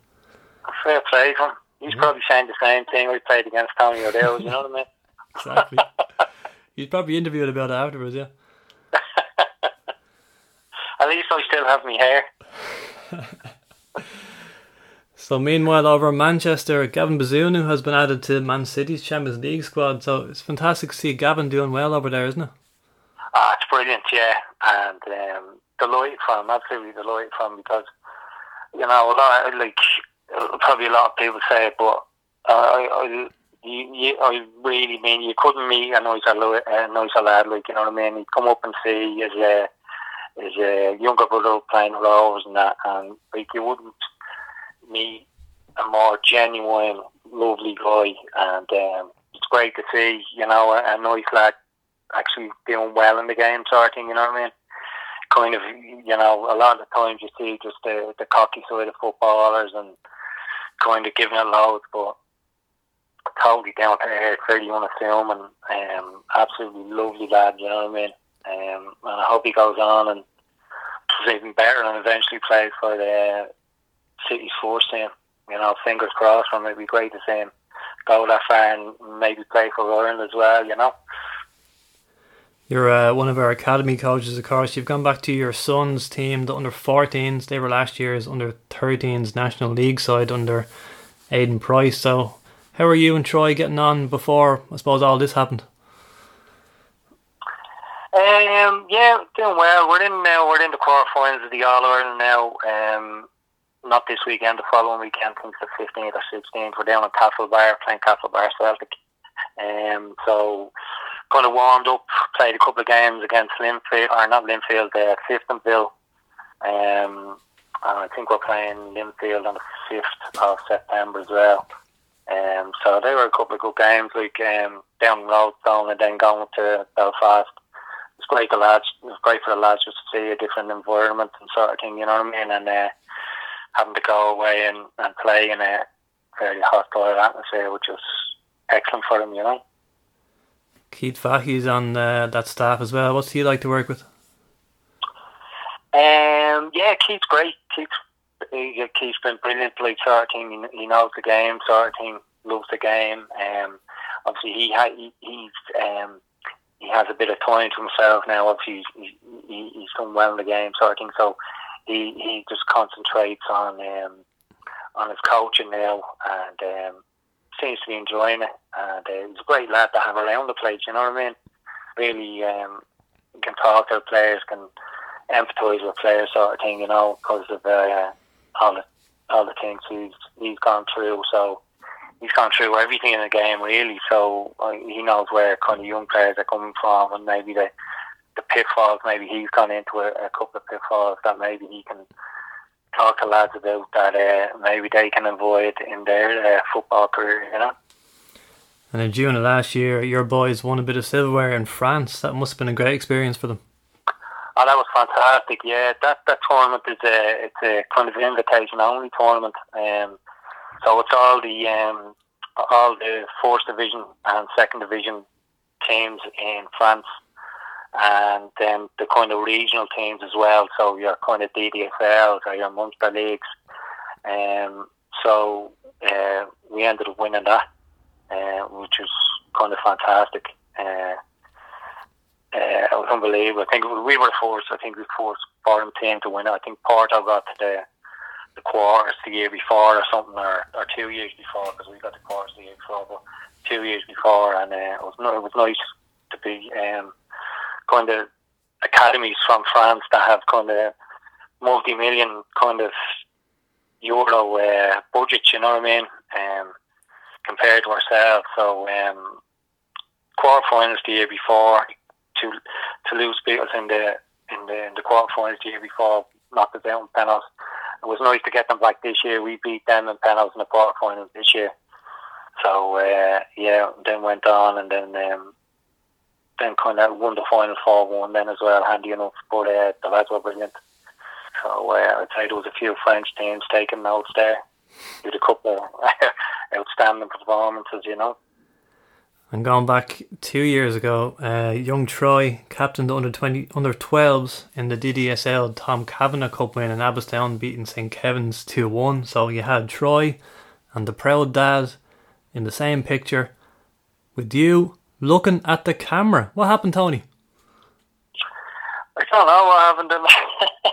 Fair play to him. He's yeah. probably saying the same thing. We played against Tony O'Dell, you know what I mean? *laughs* Exactly. *laughs* He's probably interviewed about it afterwards, yeah. *laughs* At least I still have my hair. *laughs* So meanwhile, over in Manchester, Gavin Bazunu has been added to Man City's Champions League squad. So it's fantastic to see Gavin doing well over there, isn't it? Ah, it's brilliant, yeah, and um, delighted for him. Absolutely delighted for him because you know a lot, of, like probably a lot of people say it, but uh, I, I, you, you, I really mean you couldn't meet a nicer, a nicer lad, like you know what I mean. He'd come up and see his uh, his uh, younger brother playing roles and that, and like you wouldn't meet a more genuine, lovely guy, and um, it's great to see, you know, a, a nice lad actually doing well in the game, sort of thing. You know what I mean? Kind of, you know, a lot of times you see just the the cocky side of footballers and kind of giving it loads, but totally down to earth, really on a film, and um, absolutely lovely lad. You know what I mean? Um, and I hope he goes on and does even better and eventually plays for the City's force team. You know, fingers crossed him. It'd be great to see him go that far and maybe play for Ireland as well. You know. You're uh, one of our academy coaches, of course. You've gone back to your son's team, the under 14s. They were last year's under 13s National League side under Aidan Price. So, how are you and Troy getting on before, I suppose, all this happened? Um, yeah, doing well. We're in now. We're in the quarterfinals of the All Ireland now. Um, not this weekend, the following weekend. I think the fifteenth or sixteenth. We're down in Castlebar playing Castlebar Celtic. Um, so kind of warmed up. Played a couple of games against Linfield, or not Linfield, uh, Cliftonville. Um, and I think we're playing Linfield on the fifth of September as well. Um, so they were a couple of good games, like um, down the road, down and then going to Belfast. It's great the lads. It's great for the lads just to see a different environment and sort of thing. You know what I mean? And uh, having to go away and, and play in a very hostile atmosphere, which was excellent for them. You know. Keith Fahey's on uh, that staff as well. What's he like to work with? Um, yeah, Keith's great. Keith's he, Keith's been brilliant. Like sort he, knows the game. Thing, loves the game. Um, obviously he ha- he, he's um, he has a bit of time to himself now. Obviously he's, he, he's done well in the game, thing. So he he just concentrates on um, on his coaching now, and um, seems to be enjoying it. And uh, he's a great lad to have around the place. You know what I mean? Really, um, can talk to players, can empathise with players, sort of thing. You know, because of uh, all the all the things he's he's gone through. So he's gone through everything in the game really. So uh, he knows where kind of young players are coming from, and maybe the the pitfalls. Maybe he's gone into a, a couple of pitfalls that maybe he can talk to lads about that uh, maybe they can avoid in their uh, football career. You know. And in June of last year, your boys won a bit of silverware in France. That must have been a great experience for them. Oh, that was fantastic! Yeah, that that tournament is a it's a kind of invitation only tournament. Um, so it's all the um, all the first division and second division teams in France, and then the kind of regional teams as well. So your kind of DDSL or your Munster leagues. Um, so uh, we ended up winning that, uh, which was kind of fantastic. Uh, uh, it was unbelievable. I think we were forced. I think we forced foreign team to win. I think Porto got to the the quarters the year before or something, or, or two years before, because we got the quarters the year before, but two years before, and uh, it was it was nice to be um, kind of academies from France that have kind of multi-million kind of euro uh. You know what I mean? Um, compared to ourselves, so um, quarterfinals the year before to to lose Beatles in the in the in the quarterfinals the year before, knocked us out in penalties. It was nice to get them back this year. We beat them in penalties in the quarterfinals this year. So uh, yeah, then went on and then um, then kind of won the final four one then as well, handy enough. But uh, the lads were brilliant. So uh, I'd say there was a few French teams taking notes there. Did a couple of *laughs* outstanding performances, you know. And going back two years ago, uh, young Troy captained the under twenty under twelves in the DDSL Tom Kavanagh Cup win in Abbotstown, beating St Kevin's two one. So you had Troy and the proud dad in the same picture with you looking at the camera. What happened, Tony? I don't know what happened. *laughs*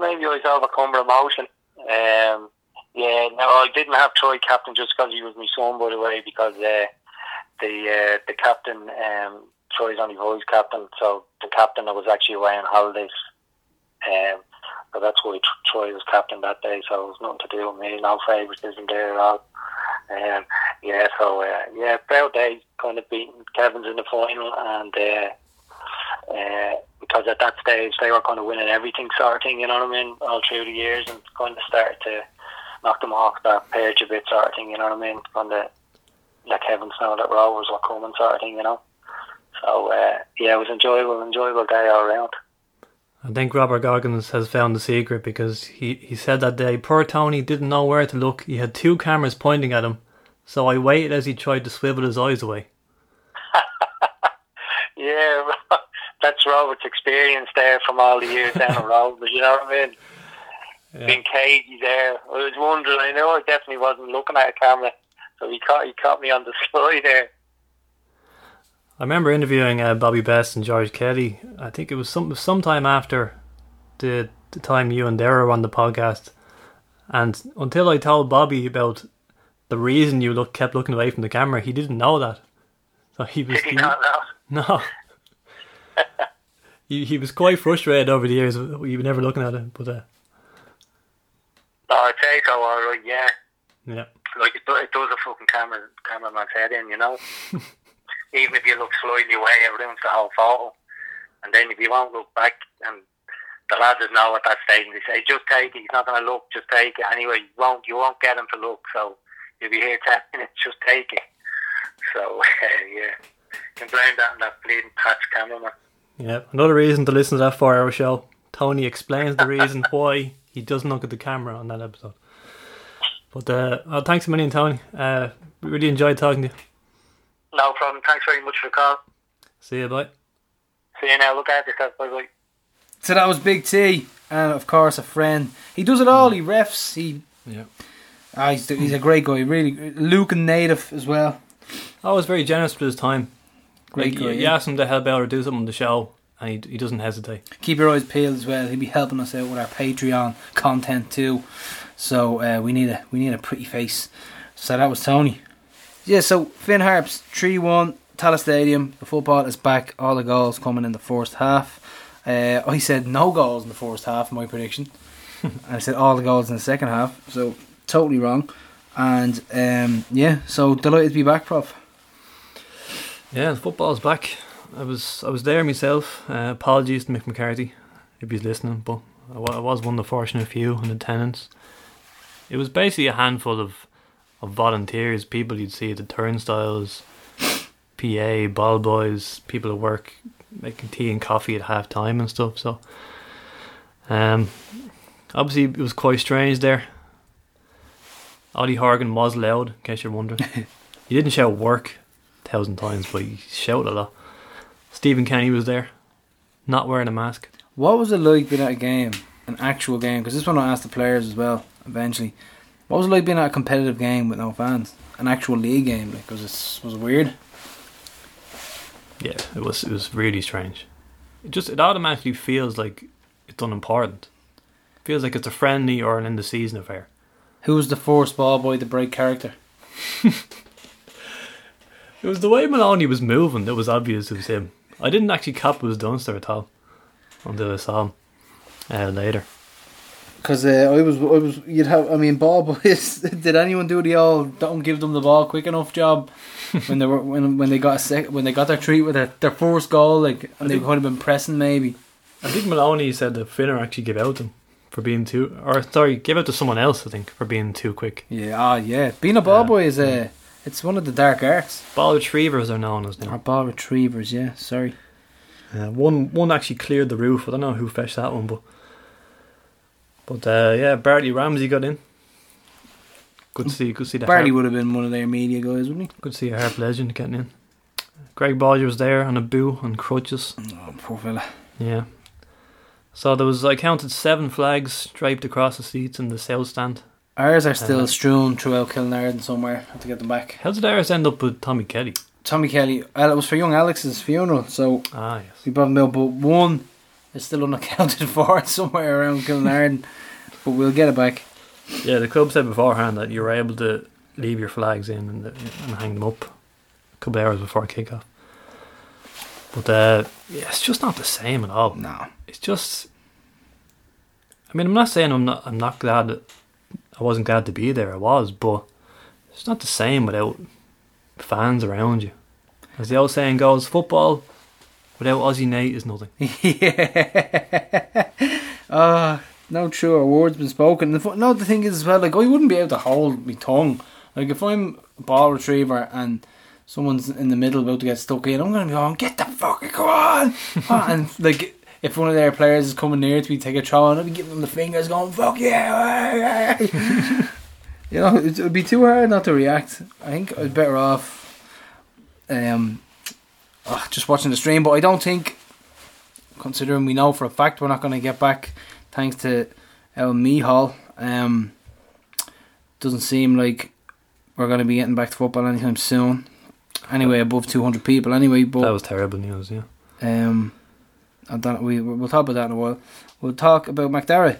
Maybe I was overcome with emotion. Um, yeah, no, I didn't have Troy captain just because he was my son, by the way, because. Uh, the uh, the captain, um, Troy's only vice captain, so the captain that was actually away on holidays. Um, so that's why Troy was captain that day. So it was nothing to do with me. No favouritism there at all. Um, yeah, so uh, yeah, proud day, kind of beating Kevin's in the final, and uh, uh, because at that stage they were kind of winning everything, sort of thing. You know what I mean? All through the years, and kind of started to knock them off that page a bit, sort of thing. You know what I mean? Kind of let Kevin know that Rovers were coming, sort of thing, you know. So uh, yeah, it was enjoyable, enjoyable day all around. I think Robert Goggins has found the secret because he, he said that day, poor Tony didn't know where to look. He had two cameras pointing at him, so I waited as he tried to swivel his eyes away. *laughs* yeah, *laughs* that's Robert's experience there from all the years down the road, but you know what I mean? *laughs* Yeah. Being cagey there. I was wondering, I know I definitely wasn't looking at a camera so he caught he caught me on the fly there. I remember interviewing uh, Bobby Best and George Kelly. I think it was some sometime after the the time you and Dara were on the podcast, and until I told Bobby about the reason you look kept looking away from the camera, he didn't know that. So he was Did he not know? *laughs* No. he, he was quite frustrated over the years. We were never looking at him, but uh, Oh, I'd say so, alright, yeah. yeah, Like, it, it does a fucking camera, cameraman's head in, you know? *laughs* Even if you look slightly away, everyone's the whole photo. And then if you won't look back, and the lads would know at that stage, and they say, just take it, he's not going to look, just take it. Anyway, you won't, you won't get him to look, so you'll be here 10 minutes, just take it. So, uh, *laughs* yeah. Can blame that on that bleeding patch cameraman. yeah. Another reason to listen to that four-hour show. Tony explains the reason *laughs* why he doesn't look at the camera on that episode. But uh, oh, thanks a million, Tony. Uh, we really enjoyed talking to you. No problem. Thanks very much for the call. See you, bye. See you now. Look after yourself. Bye bye. So that was Big T, and of course a friend. He does it all. He refs. He Yeah. ah, he's, he's a great guy. Really, Lucan native as well. I was very generous with his time. Great Like, guy. you, you yeah. ask him to help out or do something on the show, and he, he doesn't hesitate. Keep your eyes peeled as well. He'll be helping us out with our Patreon content too. So uh, we need a we need a pretty face. So that was Tony. Yeah. So Finn Harps three one Tallaght Stadium. The football is back. All the goals coming in the first half. Uh, I said no goals in the first half. My prediction. *laughs* and I said all the goals in the second half. So totally wrong. And um, yeah, so delighted to be back, Prof. Yeah, the football's back. I was I was there myself. Uh, apologies to Mick McCarthy if he's listening, but I I was one of the fortunate few in attendance. It was basically a handful of, of volunteers, people you'd see at the turnstiles, PA, ball boys, people at work making tea and coffee at half time and stuff. So, um, obviously it was quite strange there. Ollie Horgan was loud, in case you're wondering. *laughs* he didn't shout work a thousand times, but he shouted a lot. Stephen Kenny was there, not wearing a mask. What was it like being at a game, an actual game? Because this one I asked the players as well. Eventually, what was it like being at a competitive game with no fans, an actual league game? Like, was it was it weird? Yeah, it was it was really strange. It just it automatically feels like it's unimportant. feels like it's a friendly or an end of season affair. Who was the first ball boy to break character? *laughs* It was the way Maloney was moving that was obvious it was him. I didn't actually cop it was Dunster at all until I saw him uh, later. Because uh, I was, I was, you'd have. I mean, ball *laughs* boys. did anyone do the all don't give them the ball quick enough job *laughs* when they were when when they got a sec when they got their treat with their, their first goal like and they could have been pressing maybe. I think Maloney said that Finner actually gave out to him for being too, or sorry, gave out to someone else. I think for being too quick. Yeah, ah, yeah. Being a ball Yeah. boy is a, it's one of the dark arts. Ball retrievers are known as Or ball retrievers. Yeah, sorry. Uh, one one actually cleared the roof. I don't know who fetched that one, but but uh, yeah, Bartley Ramsey got in. Good to see. Good to see that. Barty would have been one of their media guys, wouldn't he? Good to see a Harp legend getting in. Greg Bolger was there on a boo on crutches. Oh, poor fella. Yeah. So there was I counted seven flags draped across the seats in the south stand. Ours are still Uh-huh. strewn throughout Killinarden somewhere. I Have to get them back. How did ours end up with Tommy Kelly? Tommy Kelly. Well, it was for young Alex's funeral, so Ah yes. we brought him out. But one is still unaccounted *laughs* for somewhere around Killinarden. But we'll get it back. Yeah, the club said beforehand that you were able to leave your flags in and, and hang them up a couple of hours before kickoff. But uh, yeah, it's just not the same at all. No. It's just. I mean, I'm not saying I'm not. I'm not glad that I wasn't glad to be there. I was, but it's not the same without fans around you. As the old saying goes, football without Aussie Nate is nothing. *laughs* yeah. Ah, *laughs* no truer words been spoken. The No, the thing is as well, like I wouldn't be able to hold my tongue. Like if I'm a ball retriever and someone's in the middle about to get stuck in, I'm gonna be going, get the fuck, come on, *laughs* and like. If one of their players is coming near to me, take a throw, and I'll be giving them the fingers, going "fuck yeah!" *laughs* you know, it would be too hard not to react. I think I'd better off, um, ah, just watching the stream. But I don't think considering we know for a fact we're not going to get back thanks to El Mihal. Um, doesn't seem like we're going to be getting back to football anytime soon. Anyway, above 200 people anyway, but That was terrible news, yeah. um, I don't, we, we'll talk about that in a while. We'll talk about McDarrett.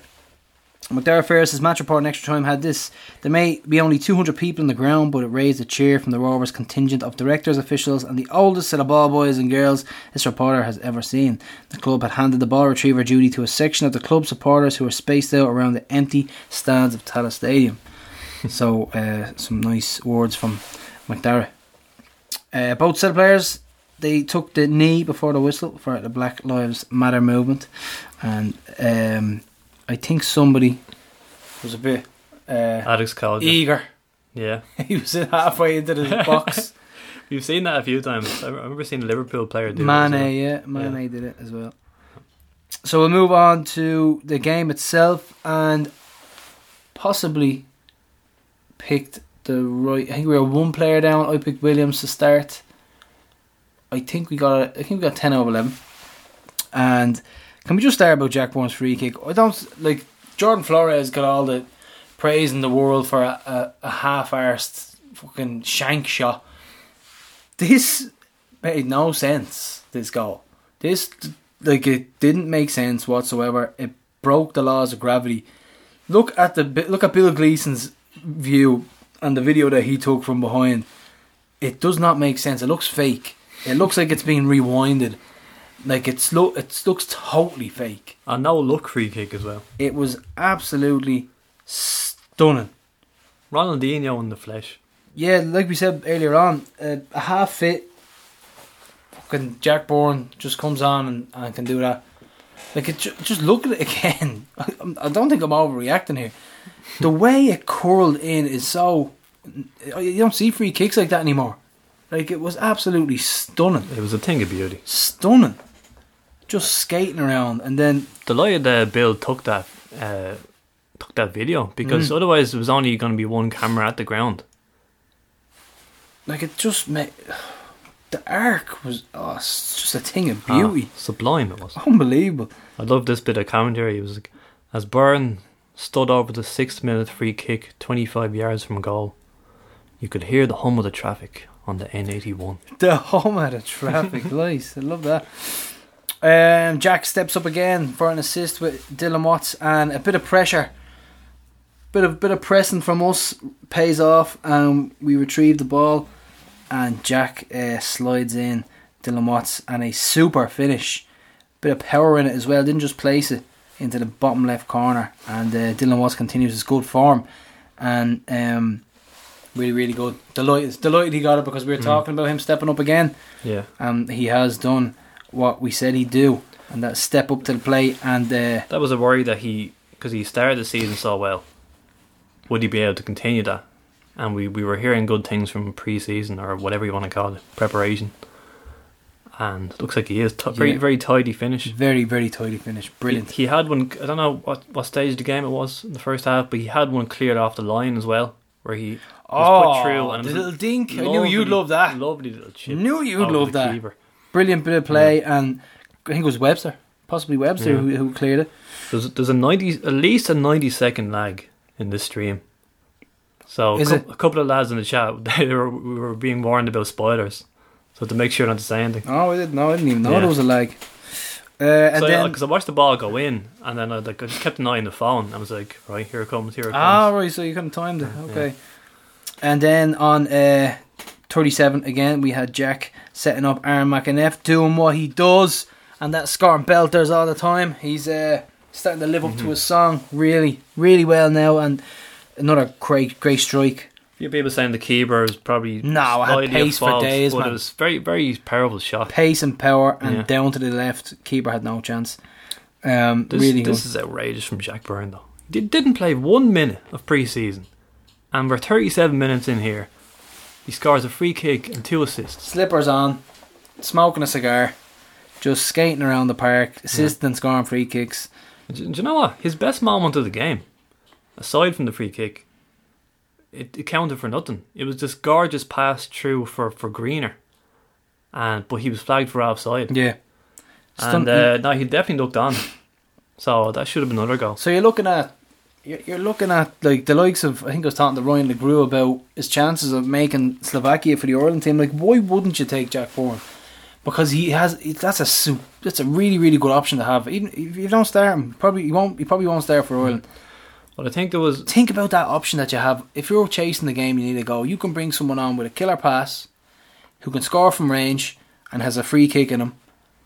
McDara says match report in extra time had this. There may be only 200 people on the ground, but it raised a cheer from the Rovers contingent of directors, officials, and the oldest set of ball boys and girls this reporter has ever seen. The club had handed the ball retriever duty to a section of the club supporters who were spaced out around the empty stands of Tallaght Stadium. *laughs* so, uh, some nice words from McDara. Uh, both set of players they took the knee before the whistle for the Black Lives Matter movement, and um, I think somebody was a bit uh, Alex Calder. eager. yeah. *laughs* he was in halfway into the box. *laughs* We've seen that a few times. I remember seeing a Liverpool player do it Mane, well. yeah, Mane did it as well. So we'll move on to the game itself, and possibly picked the right. I think we were one player down. I picked Williams to start. I think we got. I think we got ten over eleven. And can we just start about Jack Byrne's free kick? I don't like Jordan Flores got all the praise in the world for a, a, a half-arsed fucking shank shot. This made no sense. This goal. This like it didn't make sense whatsoever. It broke the laws of gravity. Look at the look at Bill Gleason's view and the video that he took from behind. It does not make sense. It looks fake. It looks like it's being rewinded. Like it's lo- it looks totally fake. A no look free kick as well. It was absolutely stunning. Ronaldinho in the flesh. Yeah, like we said earlier on, uh, a half fit fucking Jack Byrne just comes on and, and can do that. Like, it ju- just look at it *laughs* again. I, I don't think I'm overreacting here. The way it curled in is so. You don't see free kicks like that anymore. Like, it was absolutely stunning. It was a thing of beauty. Stunning. Just skating around and then. Delighted uh, Bill took that uh, took that video because Mm. otherwise it was only going to be one camera at the ground. Like, it just made. *sighs* The arc was. Oh, just a thing of Ah, beauty. sublime it was. Unbelievable. I love this bit of commentary. It was like, as Byrne stood over the sixth minute free kick, 25 yards from goal, you could hear the hum of the traffic on the N81. The hum of the traffic *laughs* light. I love that. Um, Jack steps up again for an assist with Dylan Watts and a bit of pressure. Bit of bit of pressing from us pays off and we retrieve the ball and Jack uh, slides in Dylan Watts and a super finish. Bit of power in it as well. Didn't just place it into the bottom left corner and uh, Dylan Watts continues his good form and um, really really good. Delighted, delighted he got it because we were talking about him stepping up again Yeah. and he has done what we said he'd do, and that step up to the plate. And uh, That was a worry that he, because he started the season so well, would he be able to continue that? And we, we were hearing good things from pre season or whatever you want to call it, preparation. And it looks like he is. T- very, Yeah. very tidy finish. very, very tidy finish, brilliant. He, he had one. I don't know what, what stage of the game it was in the first half, but he had one cleared off the line as well, where he was put through. And Oh, the little dink! I knew you'd love that. Lovely little chip. Knew you'd love that. keeper. Brilliant bit of play, and I think it was Webster, possibly Webster, Yeah. who, who cleared it. There's there's a ninety at least a ninety second lag in this stream. So a, it? a couple of lads in the chat *laughs* they were we were being warned about spoilers, so to make sure not to say anything. Oh, I didn't know. I didn't even know Yeah. there was a lag. Uh, and so then, because I watched the ball go in, and then I, like, I just kept an eye on the phone. I was like, right here it comes, here it comes. ah, right. So you couldn't time it. Okay. And then on uh, 37 again, we had Jack setting up Aaron McEneff doing what he does, and that's scoring belters all the time. He's uh, starting to live up to his song really, really well now, and another great, great strike. A few people saying the keeper is probably No, I had pace for days, but man. it was very very powerful shot. Pace and power, and Yeah. down to the left, keeper had no chance. Um, This, really this is outrageous from Jack Byrne though. He didn't play one minute of pre-season, and we're 37 minutes in here. He scores a free kick and two assists. Slippers on, smoking a cigar, just skating around the park, assisting and scoring free kicks. Do, do you know what? His best moment of the game, aside from the free kick, it, it counted for nothing. It was this gorgeous pass through for, for Greener, and but he was flagged for offside. Yeah. and uh, no, he definitely looked on. So that should have been another goal. So you're looking at you're, you're looking at like the likes of I think I was talking to Ryan LeGrew about his chances of making Slovakia for the Ireland team. Like, why wouldn't you take Jack Byrne? Because he has that's a that's a really really good option to have. Even if you don't start him, probably he won't he probably won't start for hmm. Ireland. But I think there was Think about that option that you have. If you're chasing the game, you need to go. You can bring someone on with a killer pass, who can score from range and has a free kick in him.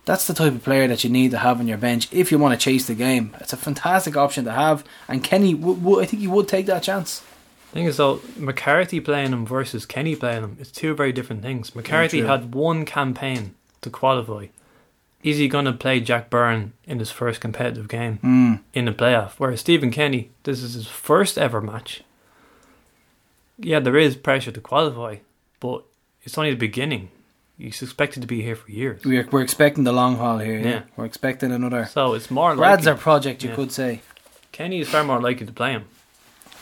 That's the type of player that you need to have on your bench if you want to chase the game. It's a fantastic option to have, and Kenny, w- w- I think he would take that chance. thing is though McCarthy playing him versus Kenny playing him. It's two very different things. McCarthy had one campaign to qualify. Is he going to play Jack Byrne in his first competitive game Mm. in the playoff? Whereas Stephen Kenny, this is his first ever match. Yeah, there is pressure to qualify, but it's only the beginning. He's expected to be here for years. We're, we're expecting the long haul here. Yeah, Yeah. we're expecting another So it's more Brad's likely. our project, you Yeah. could say. Kenny is far more likely to play him.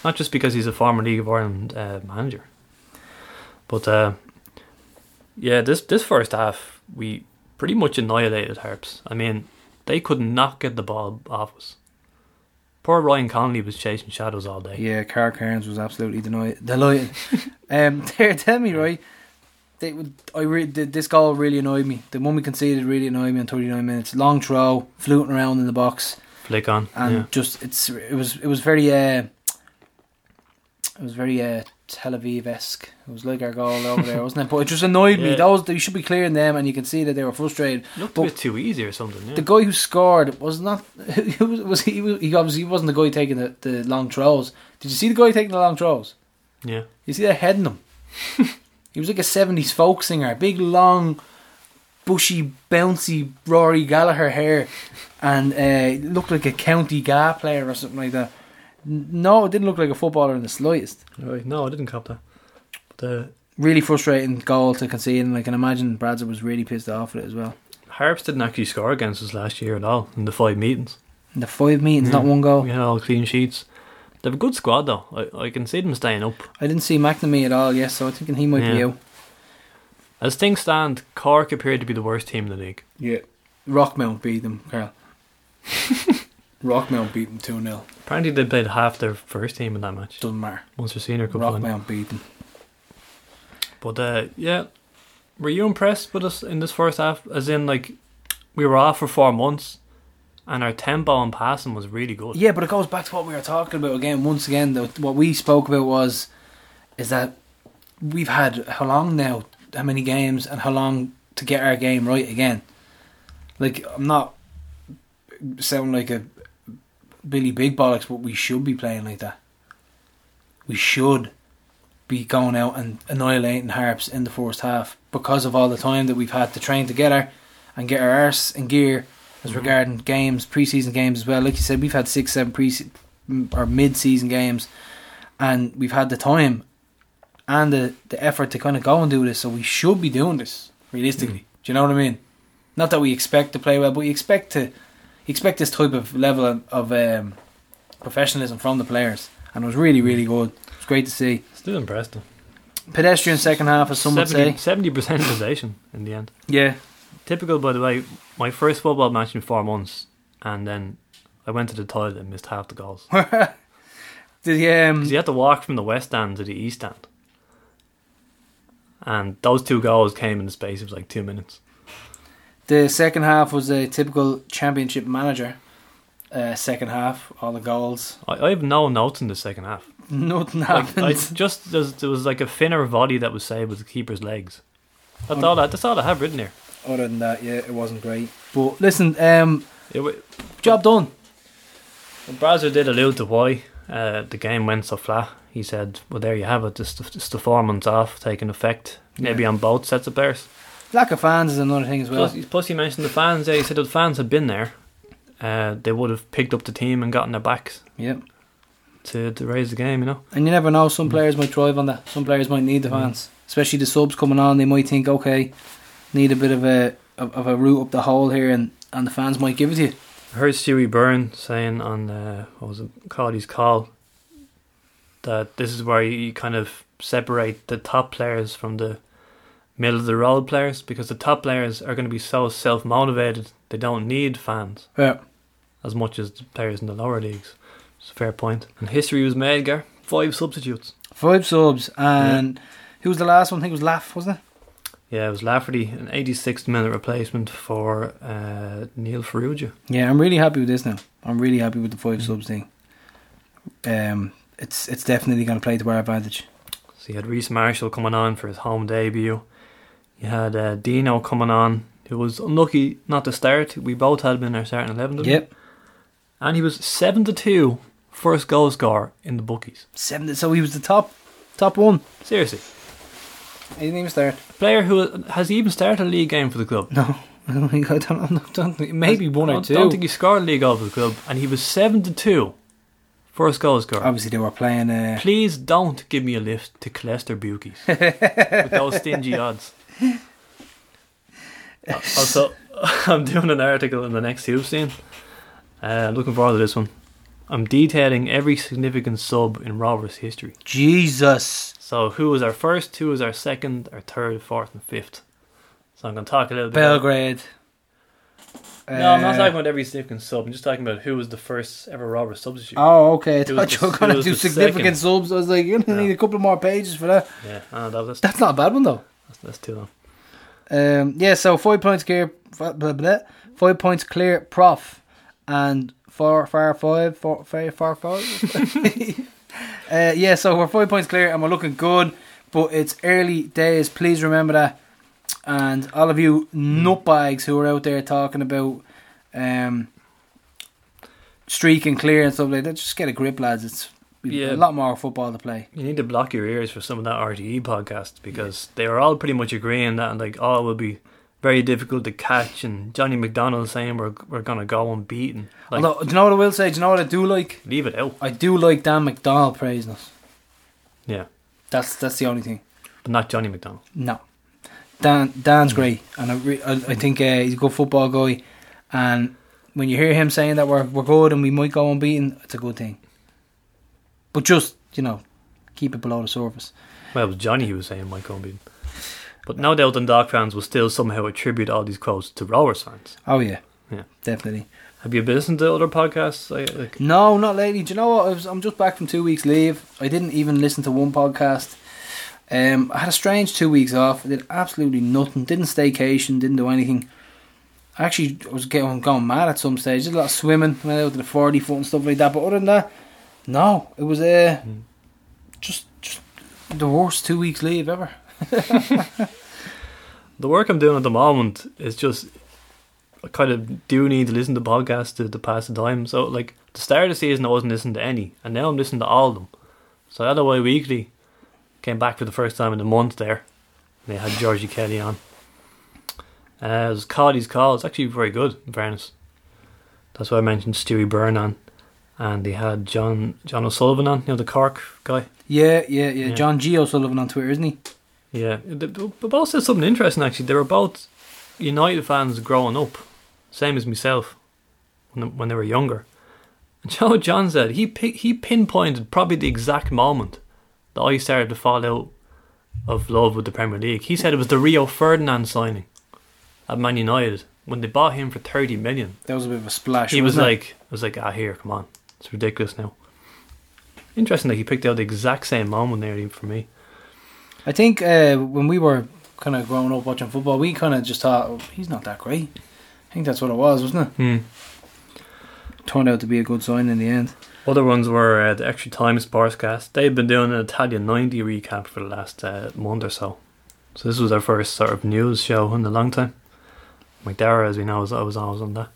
Not just because he's a former League of Ireland uh, manager. But uh, yeah, this this first half we pretty much annihilated Harps. I mean, they could not get the ball off us. Poor Ryan Connolly was chasing shadows all day. Yeah, Carl Cairns was absolutely deni- delighted. *laughs* um, *laughs* there, tell me, right? They, would- I re- th- this goal really annoyed me. The one we conceded really annoyed me on 39 minutes. Long throw, fluting around in the box, Flick on. and yeah. just it's it was it was very uh, it was very uh, Tel Aviv esque. It was like our goal over there, wasn't it? But it just annoyed me. Yeah. Those you should be clearing them, and you can see that they were frustrated. Looked but- a bit too easy or something. Yeah. The guy who scored was not. *laughs* Was, was he? He obviously wasn't the guy taking the, the long throws. Did you see the guy taking the long throws? yeah. You see that heading him. *laughs* he was like a seventies folk singer, big long, bushy, bouncy Rory Gallagher hair, and uh, looked like a county GAA player or something like that. No, it didn't look like a footballer in the slightest. Right. No, I didn't cop that. But uh, Really frustrating goal to concede, and I can imagine Bradzer was really pissed off with it as well. Harps didn't actually score against us last year at all in the five meetings. In the five meetings, Yeah. not one goal. We had all clean sheets. They have a good squad though. I, I can see them staying up. I didn't see McNamee at all. Yes, so I think he might be Yeah. out. As things stand, Cork appeared to be the worst team in the league. Yeah. Rockmount beat them, Carl. *laughs* Rockmount beat them 2 0. Apparently, they played half their first team in that match. Doesn't matter. Munster Senior Cup final. Rockmount beat them. But uh, yeah, were you impressed with us in this first half? As in, like, we were off for four months, and our tempo and passing was really good. Yeah, but it goes back to what we were talking about again. Once again, the, what we spoke about was is that we've had how long now, how many games, and how long to get our game right again. Like I'm not sounding like a Billy Big Bollocks, but we should be playing like that. We should be going out and annihilating harps in the first half because of all the time that we've had to train together and get our arse in gear as Mhm. regarding games, preseason games as well. Like you said, we've had six, seven pre or mid-season games, and we've had the time and the, the effort to kind of go and do this. So we should be doing this realistically. Do you know what I mean? Not that we expect to play well, but we expect to expect this type of level of, of um, professionalism from the players, and it was really, really good. It was great to see. Still impressed. Pedestrian second half, as some would say. Seventy percent possession in the end. Yeah, Typical, by the way. My first football match in four months, and then I went to the toilet and missed half the goals. *laughs* did he? Um, you had to walk from the west stand to the east stand. And those two goals came in the space of like two minutes. The second half was a typical championship manager. Uh, second half, all the goals, I, I have no notes in the second half. nothing Like, happened. I *laughs* just there was like a thinner volley that was saved with the keeper's legs. That's all. I, that's all I have written here. Other than that, yeah, it wasn't great. But listen, um, job done. Brazer did allude to why uh, the game went so flat. He said, "Well, there you have it. Just, just the four months off taking effect, maybe Yeah. on both sets of players." Lack of fans is another thing as well. Plus, plus, he mentioned the fans. Yeah, he said if the fans had been there, uh, they would have picked up the team and gotten their backs Yep. to, to raise the game. You know. And you never know, some players might thrive on that. Some players might need the fans. Especially the subs coming on, they might think, okay, need a bit of a of, of a route up the hole here and, and the fans might give it to you. I heard Stewie Byrne saying on uh, what was it Cody's call that this is where you kind of separate the top players from the middle of the road players because the top players are going to be so self motivated they don't need fans Yeah. as much as the players in the lower leagues. It's a fair point. And history was made, Gar. Five substitutes. Five subs and who was the last one? I think it was Laugh, wasn't it? Yeah, it was Lafferty, an 86th minute replacement for uh, Neil Farrugia. Yeah, I'm really happy with this now. I'm really happy with the five subs thing. um, it's it's definitely going to play to our advantage. So you had Rhys Marshall coming on for his home debut. You had uh, Dino coming on, who was unlucky not to start. We both had him in our starting eleven. didn't we? Yep, And he was seven to two first goal scorer in the bookies. seven. So he was the top top one. Seriously, He didn't even start. Player who has he even started a league game for the club. No, *laughs* I don't think I don't, I don't think, maybe one or two. don't think he scored a league goal for the club, and he was seven to two first goal scorer. Obviously, they were playing. Uh, Please don't give me a lift to Clester Bookies *laughs* with those stingy odds. *laughs* Also, I'm doing an article in the next Hoops Scene. Uh, looking forward to this one. I'm detailing every significant sub in Rovers history. Jesus, So, who was our first, who was our second, our third, fourth, and fifth. So, I'm going to talk a little bit. about- Belgrade. no, I'm not Uh, talking about every significant sub. I'm just talking about who was the first ever Rovers substitute. Oh, okay. I was thought you were going to was do significant second. subs. I was like, you're going to need a couple more pages for that. Yeah, uh, that, that's, That's not a bad one though. that's, that's too long. Um, yeah, so five points clear, blah, blah, blah, five points clear, prof, and four, far five, four, far five. *laughs* *laughs* uh, yeah, so we're five points clear and we're looking good, but it's early days. Please remember that. And all of you nutbags who are out there talking about um, streaking clear and stuff like that, just get a grip, lads. It's Yeah. a lot more football to play. You need to block your ears for some of that RTE podcast because they were all pretty much agreeing that and like oh it will be very difficult to catch and Johnny McDonald saying we're we're gonna go unbeaten. Like Although, do you know what I will say? Do you know what I do like? leave it out. I do like Dan McDonald praising us. Yeah. That's that's the only thing. But not Johnny McDonald. No, Dan Dan's great, and I re- I, I think uh, he's a good football guy. And when you hear him saying that we're we're good and we might go unbeaten, it's a good thing. But just you know, keep it below the surface. Well it was Johnny who was saying Mike unbeaten. But no doubt Dundalk fans will still somehow attribute all these quotes to Rovers fans. Oh yeah, Yeah. definitely. Have you been listening to other podcasts? Like, No, not lately. Do you know what? I was, I'm just back from two weeks leave. I didn't even listen to one podcast. Um, I had a strange two weeks off. I did absolutely nothing. Didn't staycation. Didn't do anything. I Actually, was getting going mad at some stage. Did a lot of swimming. Went out to the forty foot and stuff like that. But other than that, no. It was uh, just just the worst two weeks leave ever. *laughs* the work I'm doing at the moment is just I kind of do need to listen to podcasts to, to pass the time. So like the start of the season I wasn't listening to any, and now I'm listening to all of them. So I had away weekly, came back for the first time in a month there. And they had Georgie Kelly on. Uh, it was Cody's call. It's actually very good, in fairness. That's why I mentioned Stewie Byrne on, and they had John John O'Sullivan on, you know the Cork guy. Yeah, yeah, yeah. Yeah. John G. O'Sullivan on Twitter, isn't he? Yeah, both said something interesting actually. They were both United fans growing up, same as myself when when they were younger. And *laughs* Joe John said he he pinpointed probably the exact moment that I started to fall out of love with the Premier League. He said it was the Rio Ferdinand signing at Man United when they bought him for thirty million. That was a bit of a splash. He was it? like, I was like, ah, here, come on, it's ridiculous now. Interesting that he picked out the exact same moment there for me. I think uh, when we were kind of growing up watching football, we kind of just thought oh, he's not that great. I think that's what it was, wasn't it? Hmm. Turned out to be a good sign in the end. Other ones were uh, the Extra Time Sportscast. They've been doing an Italia 90 recap for the last uh, month or so. So this was our first sort of news show in a long time. McDara, as we know, was, I was always on that.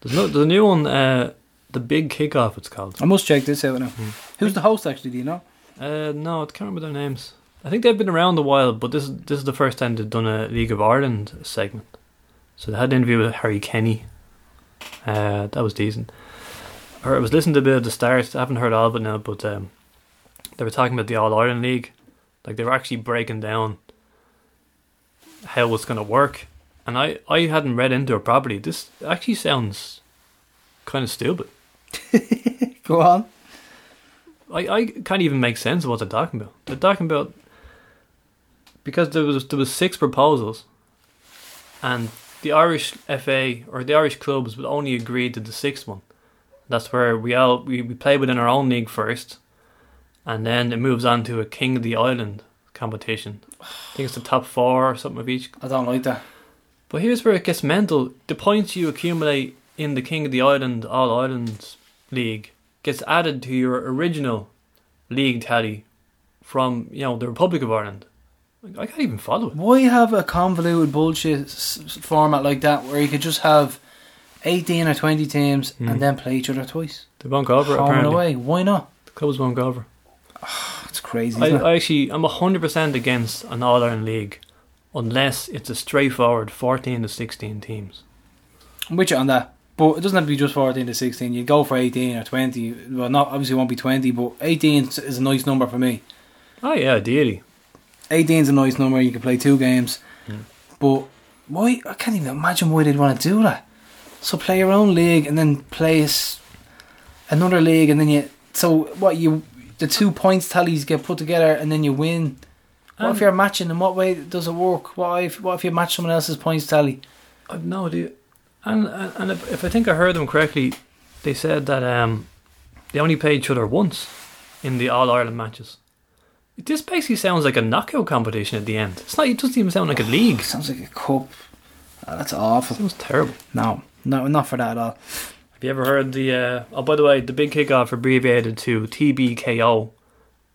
There's, no, there's a new one, uh, The Big Kickoff, it's called. I must check this out now. Hmm. Who's the host actually? Do you know? Uh, no, I can't remember their names. I think they've been around a while, but this is this is the first time they've done a League of Ireland segment. So they had an interview with Harry Kenny. Uh, that was decent. Or I was listening to a bit at the start. I haven't heard all of it now, but um, they were talking about the All Ireland League. Like they were actually breaking down how it's going to work, and I I hadn't read into it properly. This actually sounds kind of stupid. *laughs* Go on. I, I can't even make sense of what they're talking about. They're talking about because there was there was six proposals, and the Irish FA or the Irish clubs would only agree to the sixth one. That's where we all we, we play within our own league first, and then it moves on to a King of the Island competition. I think it's the top four or something of each. I don't like that. But here's where it gets mental. The points you accumulate in the King of the Island All Ireland League gets added to your original league tally from you know the Republic of Ireland. I can't even follow it. Why have a convoluted bullshit s- s- format like that where you could just have 18 or 20 teams Mm. and then play each other twice? They won't go over it, Home and apparently. away. Why not? The clubs won't go over. *sighs* It's crazy. I, Isn't it? I actually, I'm 100% against an All Ireland league unless it's a straightforward 14 to 16 teams. I'm with you on that. But it doesn't have to be just 14 to 16. You go for 18 or 20. Well, not obviously it won't be 20, but 18 is- is a nice number for me. Oh, yeah, ideally. 18 is a nice number. You can play two games. Mm. But why? I can't even imagine why they'd want to do that. So play your own league and then play another league and then you. So what you. The two points tallies get put together and then you win. What Um, if you're matching? In what way does it work? What if what if you match someone else's points tally? I've no idea. And, and, and if, if I think I heard them correctly, they said that um, they only played each other once in the All Ireland matches. This basically sounds like a knockout competition at the end. It's not. It doesn't even sound like a league. It *sighs* Sounds like a cup. Ah, that's awful. sounds terrible. No, no, not for that at all. Have you ever heard the? Uh, oh, by the way, the big kickoff abbreviated to TBKO,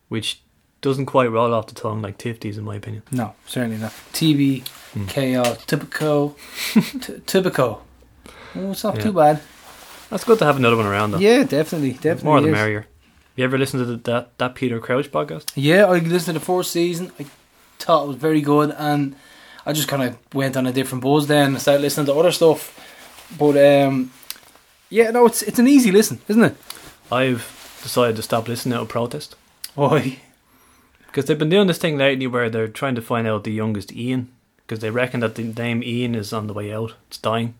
which doesn't quite roll off the tongue like Tifties, in my opinion. No, certainly not. TBKO, Hmm. KO, typical, *laughs* t- typical. Oh, it's not Yeah. too bad. That's good to have another one around, though. Yeah, definitely, definitely. More the is. merrier. You ever listen to the, that that Peter Crouch podcast? Yeah, I listened to the fourth season. I thought it was very good, and I just kind of went on a different buzz then and started listening to other stuff. But um, yeah, no, it's it's an easy listen, isn't it? I've decided to stop listening to a protest Why? because they've been doing this thing lately where they're trying to find out the youngest Ian because they reckon that the name Ian is on the way out. It's dying,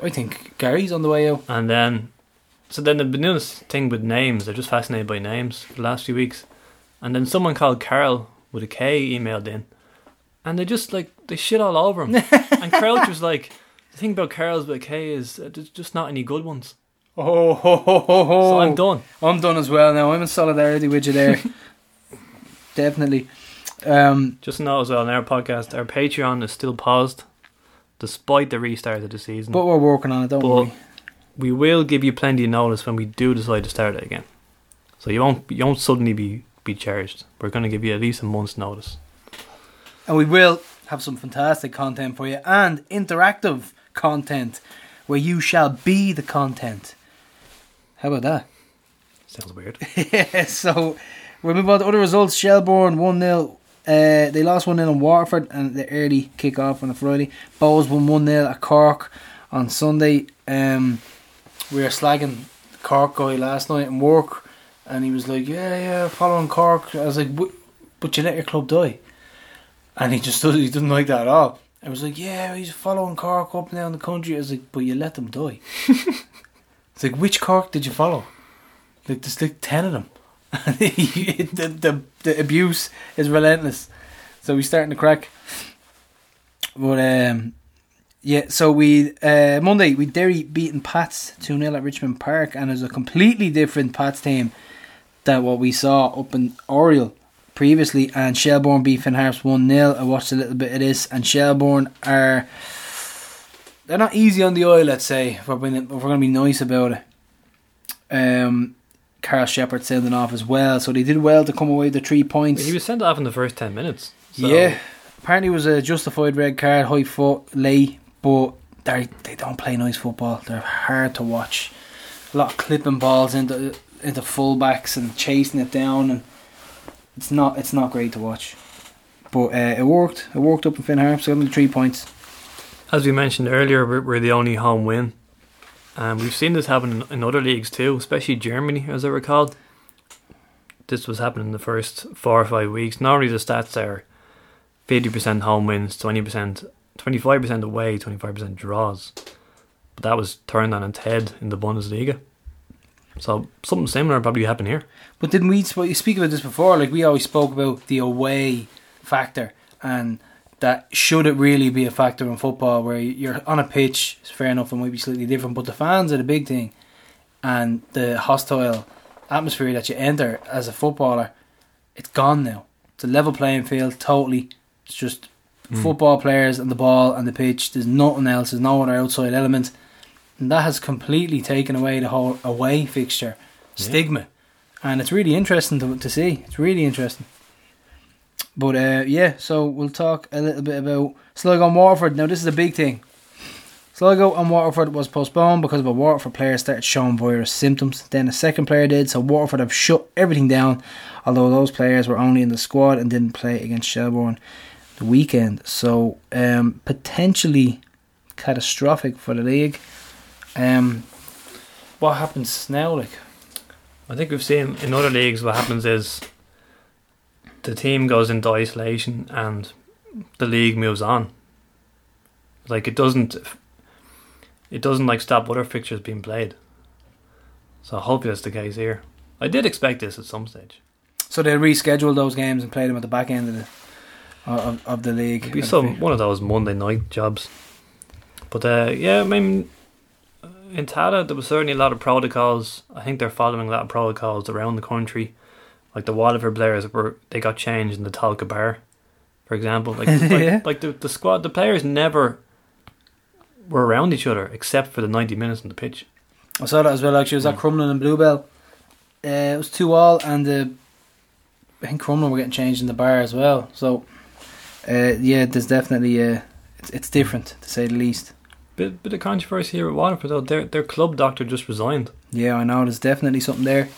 I think Gary's on the way out. and then so then they've been doing this thing with names. They're just fascinated by names for the last few weeks, and then someone called Carl with a K emailed in, and they just like they shit all over him. *laughs* and Crouch was like, "The thing about Carl's with a K is uh, there's just not any good ones." Oh, ho, ho, ho, ho. So I'm done. I'm done as well now. I'm in solidarity with you there. *laughs* Definitely. Um, Just know as well, on our podcast, our Patreon is still paused, despite the restart of the season. but we're working on it, don't But worry. We will give you plenty of notice when we do decide to start it again. So you won't you won't suddenly be be charged. We're going to give you at least a month's notice. And we will have some fantastic content for you and interactive content where you shall be the content. How about that? Sounds weird. *laughs* yeah, so we'll move on to other results. Shelbourne 1 0. Uh, they lost 1 0 in Waterford and the early kick off on a Friday. Bohs won 1 0 at Cork on Sunday. Um, we were slagging Cork guy last night in work and he was like, Yeah, yeah, following Cork. I was like, "But- But you let your club die. And he just doesn't, *laughs* he didn't like that at all. I was like, Yeah, he's following Cork up and down the country. I was like, But you let them die. *laughs* it's like, Which Cork did you follow? Like there's like ten of them. *laughs* the, the the abuse is relentless. So we're starting to crack. But um yeah, so we uh Monday we Derry beaten Pats 2 0 at Richmond Park and it's a completely different Pats team than what we saw up in Oriel previously and Shelbourne beat Finn Harps 1 0. I watched a little bit of this and Shelbourne are they're not easy on the eye, let's say, if we're, being, if we're going to be nice about it. Um, Karl Sheppard sending off as well, so they did well to come away with the three points. he was sent off in the first 10 minutes. So yeah, apparently it was a justified red card, high foot, late, but they they don't play nice football. They're hard to watch. A lot of clipping balls into into fullbacks and chasing it down, and it's not it's not great to watch. But uh, it worked. It worked up in Finn Harps. Got them the three points. As we mentioned earlier, we're, we're the only home win. And we've seen this happen in, in other leagues too, especially Germany, as I recall. This was happening in the first four or five weeks. Normally, the stats are 50% home wins, 20%, 25% away, 25% draws. But that was turned on its head in the Bundesliga. So something similar probably happened here. But didn't we sp- speak about this before? Like we always spoke about the away factor, and that should it really be a factor in football where you're on a pitch, it's fair enough, it might be slightly different, but the fans are the big thing, and the hostile atmosphere that you enter as a footballer, it's gone now. It's a level playing field, totally. It's just football players and the ball and the pitch. There's nothing else. There's no other outside element, and that has completely taken away the whole away fixture stigma, and it's really interesting to to see. It's really interesting. But uh, yeah, so we'll talk a little bit about Sligo and Waterford. Now this is a big thing. Sligo and Waterford was postponed because of a Waterford player started showing virus symptoms. Then a second player did, so Waterford have shut everything down. Although those players were only in the squad and didn't play against Shelbourne the weekend, so um, potentially catastrophic for the league. Um, what happens now? Like, I think we've seen in other leagues what happens is the team goes into isolation and the league moves on. Like it doesn't, it doesn't like stop other fixtures being played. So hopefully that's the case here. I did expect this at some stage. so they reschedule those games and play them at the back end of the of, of the league. It'd be some one of those Monday night jobs. But uh, yeah, I mean, in Tallaght there was certainly a lot of protocols. I think they're following a lot of protocols around the country. Like the Waterford players were they got changed in the Talca bar, for example. Like *laughs* like, Yeah. like the the squad, the players never were around each other except for the ninety minutes on the pitch. I saw that as well. Actually, it was at Crumlin and Bluebell. Uh, it was two all, and uh, I think Crumlin were getting changed in the bar as well. So, uh, yeah, there's definitely uh, it's, it's different to say the least. Bit bit of controversy here at Waterford though. Their their club doctor just resigned. Yeah, I know. There's definitely something there.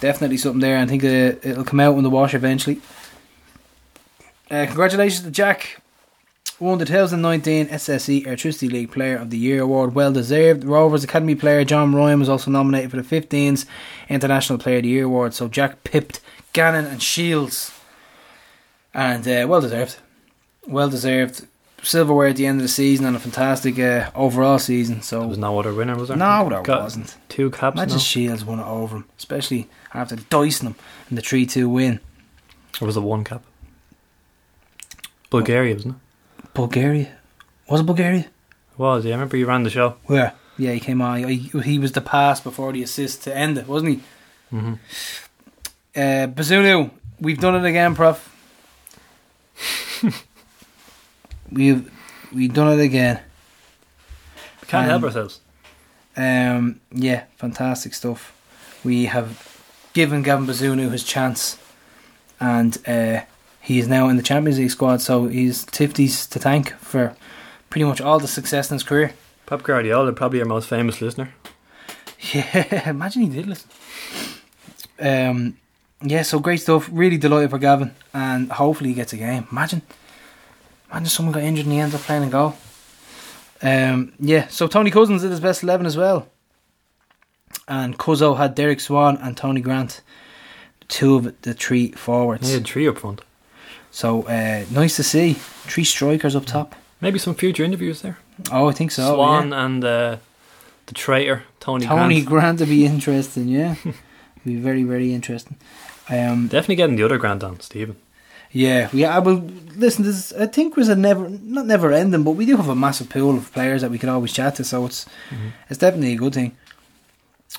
Definitely something there. I think uh, it'll come out in the wash eventually. Uh, congratulations to Jack. Won the 2019 SSE Airtricity League Player of the Year award. Well deserved. Rovers Academy player John Ryan was also nominated for the 15s International Player of the Year award. So Jack pipped Gannon and Shields. And uh, well deserved. Well deserved. Silverware at the end of the season and a fantastic uh, overall season. So There was no other winner, was there? no, there Got wasn't. Two caps Imagine now. Shields won it over him, especially after dicing him in the 3 2 win. Or was it one cap? Bulgaria, wasn't it? Bulgaria? Was it Bulgaria? It was, yeah. I remember you ran the show. Where? Yeah, he came on. He, he was the pass before the assist to end it, wasn't he? Mm-hmm. Uh, Bazunu, we've done it again, Prof. *laughs* we've we've done it again. We can't help Um, ourselves. Um, yeah, fantastic stuff. We have given Gavin Bazunu his chance, and uh, he is now in the Champions League squad. So he's Tifties to thank for pretty much all the success in his career. Pep Guardiola, probably our most famous listener. *laughs* Yeah, imagine he did listen. Um, yeah, so great stuff. Really delighted for Gavin, and hopefully he gets a game. Imagine, imagine someone got injured and he ends up playing a goal. Um, yeah, so Tony Cousins did his best eleven as well, and Cuzzo had Derek Swan and Tony Grant, two of the three forwards. He had three up front. So uh, nice to see three strikers up top. Maybe some future interviews there. Oh, I think so. Swan yeah. and uh, the traitor, Tony, Tony Grant. Grant would be *laughs* interesting. Yeah, be very very interesting. Um, Definitely getting the other grand on, Stephen. Yeah, we. I will listen. This I think was a never not never ending, but we do have a massive pool of players that we can always chat to. So it's it's definitely a good thing.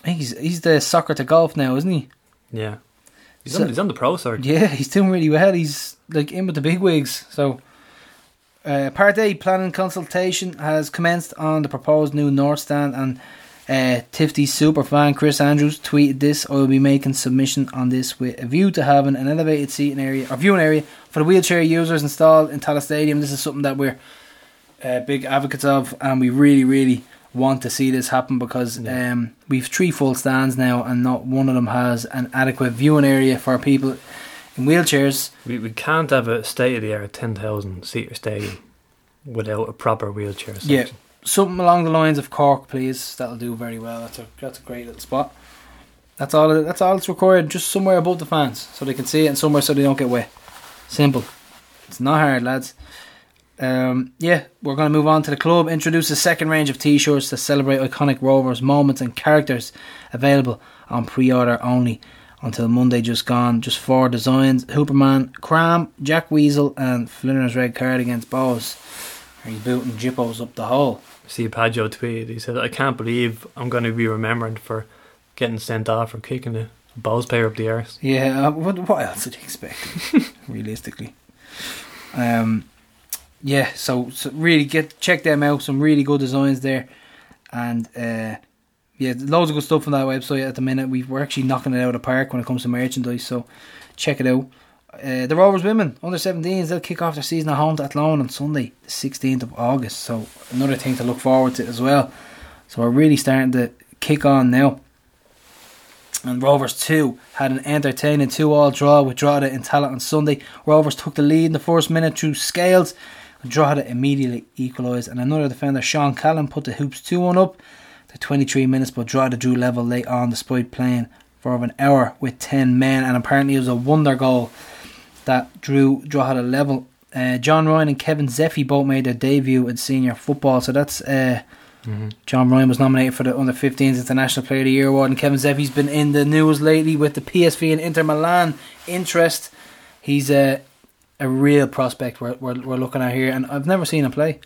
He's he's the soccer to golf now, isn't he? Yeah. He's, So- on, he's on the pro side. Yeah, he's doing really well. He's like in with the big wigs. So, uh, part A planning consultation has commenced on the proposed new North Stand, and uh, Tifty super fan Chris Andrews tweeted this. I will be making submission on this with a view to having an elevated seating area or viewing area for the wheelchair users installed in Tallaght Stadium. This is something that we're uh, big advocates of, and we really, really want to see this happen because Yeah. um, we've three full stands now, and not one of them has an adequate viewing area for people in wheelchairs. We, we can't have a state of the art 10,000 seater stadium without a proper wheelchair section. Yeah. Something along the lines of Cork, please. That'll do very well. That's a that's a great little spot. That's all. That's all that's required. Just somewhere above the fans, so they can see it, and somewhere so they don't get wet. Simple. It's not hard, lads. Um, yeah, we're going to move on to the club. Introduce a second range of T-shirts to celebrate iconic Rovers moments and characters, available on pre-order only until Monday. Just gone. Just four designs: Hooperman, Cram, Jack Weasel, and Flinner's red card against Bohs. He's booting Jippos up the hole. See, Paggio tweeted, he said, I can't believe I'm going to be remembered for getting sent off for kicking a balls player up the arse. Yeah, uh, what, what else did you expect? *laughs* realistically, um, yeah. So, so really get check them out. Some really good designs there, and uh, yeah, loads of good stuff on that website at the minute. we we're actually knocking it out of the park when it comes to merchandise, so check it out. Uh, the Rovers women, under 17s, they'll kick off their season at home to Athlone on Sunday, the 16th of August. So, another thing to look forward to as well. So, we're really starting to kick on now. And Rovers 2 had an entertaining 2 all draw with Drogheda and Tallaght on Sunday. Rovers took the lead in the first minute through Scales. Drogheda immediately equalised, and another defender, Sean Callan, put the hoops 2 1 up. The 23 minutes, but Drogheda drew level late on despite playing for an hour with 10 men, and apparently it was a wonder goal that drew Drogheda level. Uh, John Ryan and Kevin Zefi both made their debut in senior football, so that's uh, John Ryan was nominated for the under 15s International Player of the Year award, and Kevin Zefi's been in the news lately with the PSV and Inter Milan interest. He's a a real prospect we're, we're, we're looking at here, and I've never seen him play.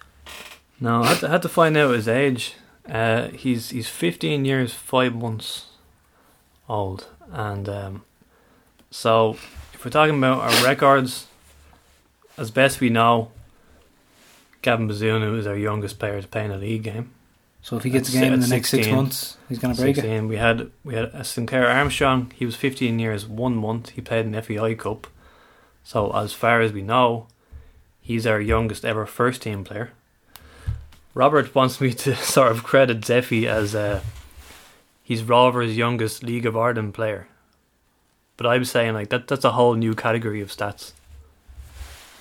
No, I had to, had to find out his age. Uh, he's he's 15 years 5 months old, and um, so we're talking about our records, as best we know, Gavin Bazunu is our youngest player to play in a league game. So if he gets a At game in the at next six months, he's going to break it. 16. We had we had a Sinclair Armstrong. He was 15 years one month. He played in the FAI Cup. So as far as we know, he's our youngest ever first team player. Robert wants me to *laughs* sort of credit Zefi as uh, he's Rovers' youngest League of Ireland player. But I'm saying like that that's a whole new category of stats.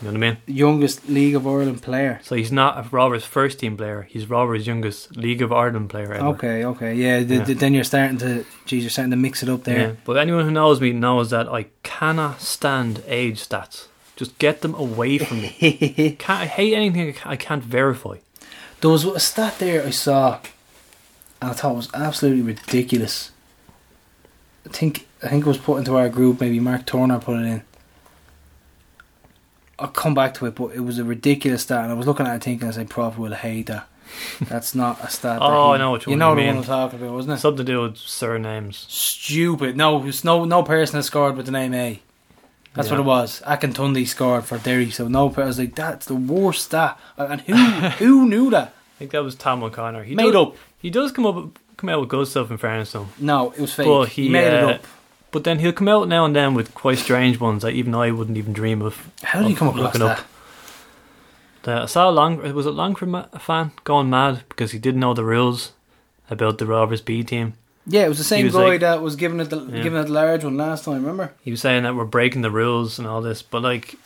You know what I mean? Youngest League of Ireland player. So he's not a Rovers first team player. He's Rovers' youngest League of Ireland player ever. Okay, okay, yeah. th- Yeah. th- then you're starting to, geez, you're starting to mix it up Yeah, there. but anyone who knows me knows that I cannot stand age stats. Just get them away from me. *laughs* can't, I hate anything I I can't verify. there was a stat there I saw, and I thought it was absolutely ridiculous. I think I think it was put into our group. Maybe Mark Turner put it in. I'll come back to it, but it was a ridiculous stat, and I was looking at it thinking, I said, "Prof will hate that." That's not a stat. that *laughs* Oh, he- I know what you know you mean. one I'm talking about, wasn't it? Something to do with surnames. Stupid. No, no no person has scored with the name A. That's Yeah. what it was. Akintunde scored for Derry, so no. I was like, that's the worst stat. And who *laughs* who knew that? I think that was Tom O'Connor. He Made does, up. He does come up come out with good stuff in fairness him. No, it was fake. But he, he, made uh, it up. But then he'll come out now and then with quite strange ones that even I wouldn't even dream of. How did he come across looking that? up. Uh, I saw Long was it Longford ma- fan going mad because he didn't know the rules about the Rovers B team. Yeah, it was the same was guy like- that was giving it the Yeah. giving it the large one last time. Remember? He was saying that we're breaking the rules and all this, but like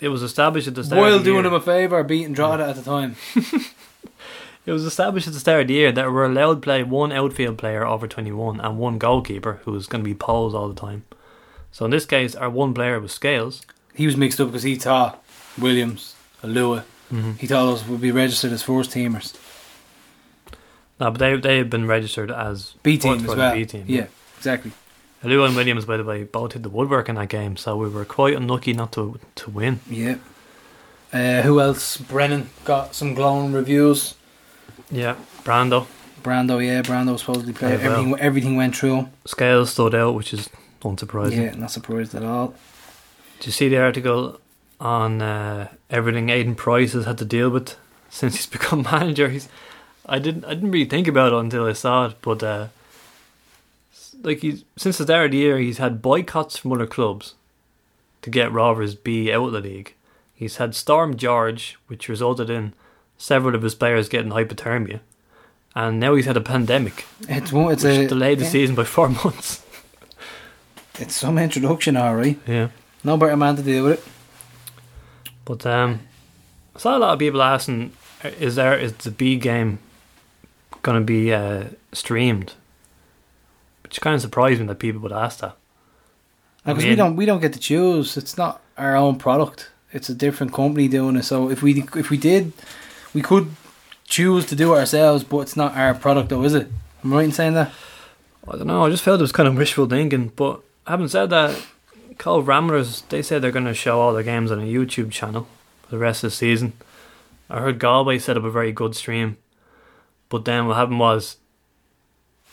it was established at the start. The doing year, him a favour, beating Drogheda at the time. *laughs* It was established at the start of the year that we're allowed to play one outfield player over 21 and one goalkeeper who was going to be poles all the time. So in this case, our one player was Scales. He was mixed up because he thought Williams, Alua, Mm-hmm. he thought those would be registered as first teamers. No, but they they had been registered as B team as well. B team. Yeah, exactly. Alua and Williams, by the way, both hit the woodwork in that game, so we were quite unlucky not to to win. Yeah. Uh, who else? Brennan got some glowing reviews. Yeah, Brando. Brando, yeah, Brando supposedly played. Yeah, well. everything, everything went through. Scales stood out, which is unsurprising. Yeah, not surprised at all. Did you see the article on uh, everything Aiden Price has had to deal with since he's *laughs* become manager? He's, I didn't, I didn't really think about it until I saw it, but uh, like he's since the start of the year, he's had boycotts from other clubs to get Rovers B out of the league. He's had Storm George, which resulted in several of his players getting hypothermia, and now he's had a pandemic, It's one. It's a delayed the yeah, season by four *laughs* months. It's some introduction, all right. Yeah. No better man to deal with it. But um, I saw a lot of people asking, "Is there is the B game going to be uh, streamed?" Which kind of surprised me that people would ask that. I Because we don't we don't get to choose. It's not our own product. It's a different company doing it. So if we if we did, we could choose to do ourselves, but it's not our product, though, is it? Am I right in saying that? I don't know. I just felt it was kind of wishful thinking. But having said that, Cobh Ramblers they said they're going to show all their games on a YouTube channel for the rest of the season. I heard Galway set up a very good stream, but then what happened was,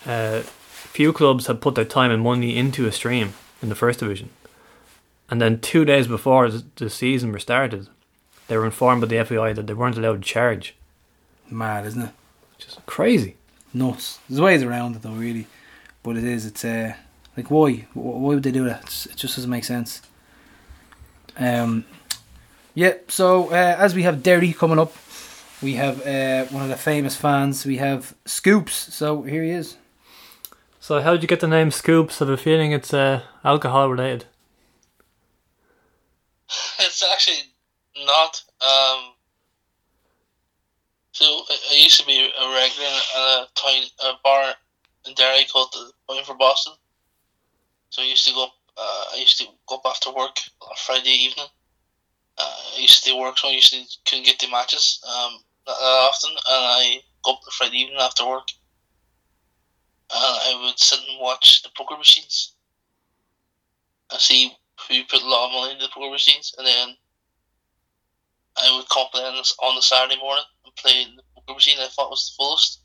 uh, few clubs had put their time and money into a stream in the first division, and then two days before the season were started, they were informed by the FAI that they weren't allowed to charge, Mad, isn't it? Just crazy. nuts. There's ways around it though, really, but it is. It's uh, like why? Why would they do that? It's, it just doesn't make sense. Um, yeah. So uh, as we have Derry coming up, we have uh, one of the famous fans. We have Scoops. So here he is. So how did you get the name Scoops? I have a feeling it's uh, alcohol related. It's actually not. Um, so I, I used to be a regular at a town a bar in Derry called the Point for Boston. So I used to go. Up, uh, I used to go up after work on Friday evening. Uh, I used to work, so I usually couldn't get the matches um, that often, and I go up Friday evening after work. And I would sit and watch the poker machines. and see who put a lot of money into the poker machines, and then I would up then on the Saturday morning and play the poker machine I thought was the fullest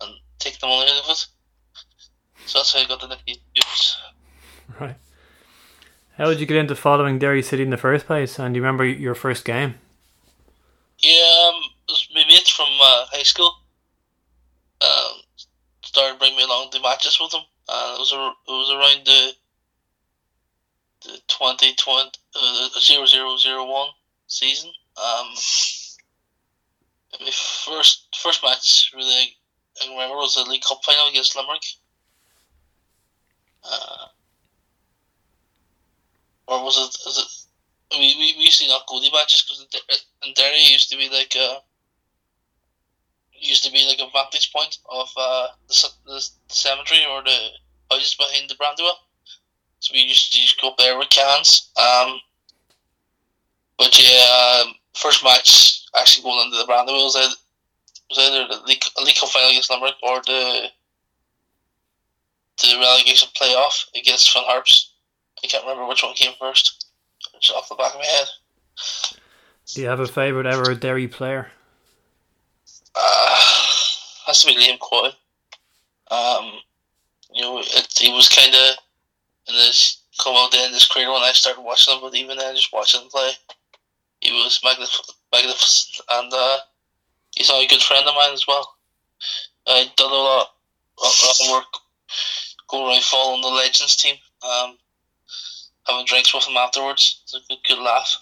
and take the money out of it. So that's how I got the nickname. Right. How did you get into following Derry City in the first place? And do you remember your first game? Yeah, um, it was my mates from uh, high school. Um, started bringing me along to matches with them, and it was a, it was around the the twenty twenty uh, zero zero zero one season. Um, my first first match really I remember was the League Cup final against Limerick. Uh, or was it? Is it we, we, we used to not go to matches because in Derry used to be like a used to be like a vantage point of uh, the, the cemetery or the houses behind the Brandywell. So we used to just go up there with cans. Um, but yeah, um, first match actually going into the Brandywell was either, was either the League, League Cup final against Limerick or the the relegation playoff against Finn Harps. I can't remember which one came first. It's off the back of my head. Do you have a favourite ever Derry player? Uh, has to be Liam Coyle. Um, you know, it, he was kind of in this come out in his career when I started watching him, but even then, just watching him play, he was magnificent, magnificent and uh, he's a good friend of mine as well. I done a lot, a lot of work going around following the Legends team, um, having drinks with him afterwards. It's a good, good laugh.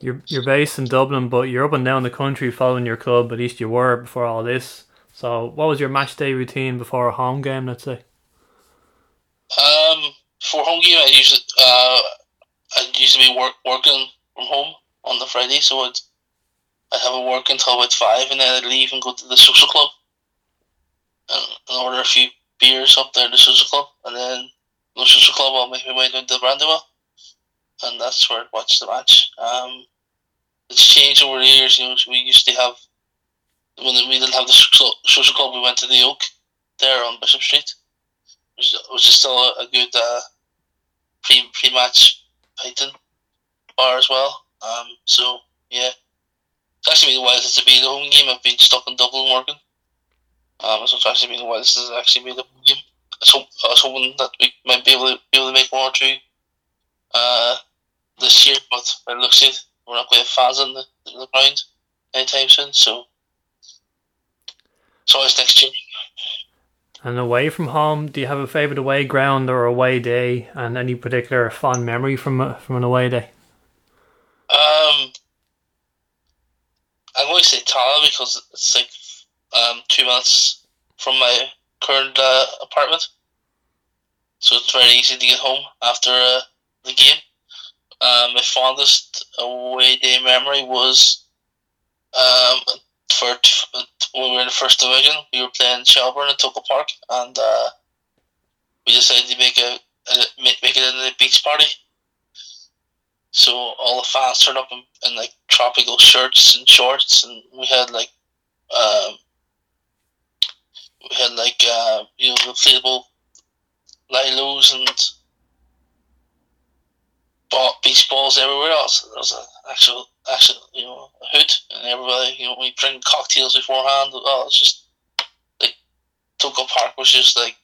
You're you're based in Dublin, but you're up and down the country following your club. At least you were before all this. So, what was your match day routine before a home game? Let's say. Um, for home game, I usually uh, I used to be work working from home on the Friday, so I'd I'd have a work until about five, and then I'd leave and go to the social club and, and order a few beers up there at the social club, and then the social club I'll make my way down to the Brandywell, and that's where I'd watch the match. Um, it's changed over the years. You know, we used to have when we didn't have the social club, we went to the Oak there on Bishop Street which which is still a, a good uh, pre pre match Python bar as well. Um, so yeah, it's actually been a while since been the home game. I've been stuck in Dublin working. Um, so it's actually been a while since actually made a home game. I hope, I was hoping that we might be able to be able to make one or two uh, this year, but it looks like we're not going to fans in the, the ground anytime soon. So it's always next year. And away from home, do you have a favourite away ground or away day, and any particular fond memory from a, from an away day? Um, I'm going to say Tallaght because it's like um, two minutes from my current uh, apartment, so it's very easy to get home after uh, the game. Um, my fondest away day memory was um, for when we were in the first division. We were playing Shelbourne at Tolka Park, and uh, we decided to make a, a make, it into a beach party. So all the fans turned up in, in like tropical shirts and shorts, and we had like um, we had like uh, you know inflatable lilos and beach balls everywhere else. There was an actual actual you know a hood, and everybody you know we drink cocktails beforehand. Oh, it's just like Tolka Park was just like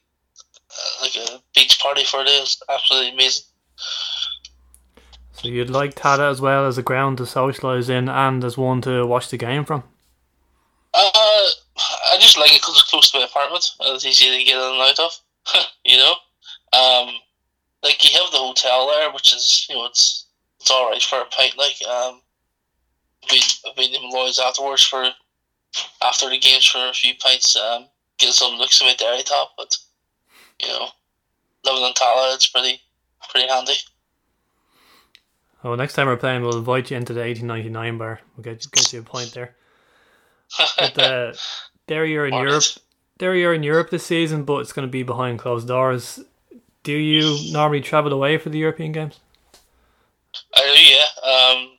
uh, like a beach party for a. It's absolutely amazing. So you'd like Tallaght as well as a ground to socialise in and as one to watch the game from? Uh, I just like it because it's close to my apartment and it's easy to get in and out of. *laughs* you know, um, like you have the hotel there, which is you know it's it's all right for a pint. Like um, I've been I've been Lloyd's afterwards for after the games for a few pints. Um, get some looks at my Derry top, but you know, living in Tallaght, it's pretty pretty handy. Oh, next time we're playing, we'll invite you into the 1899 bar. We'll get get you a point there. But uh, *laughs* there you're in. Europe. There you're in Europe this season, but it's going to be behind closed doors. Do you normally travel away for the European games? I do, yeah. Um,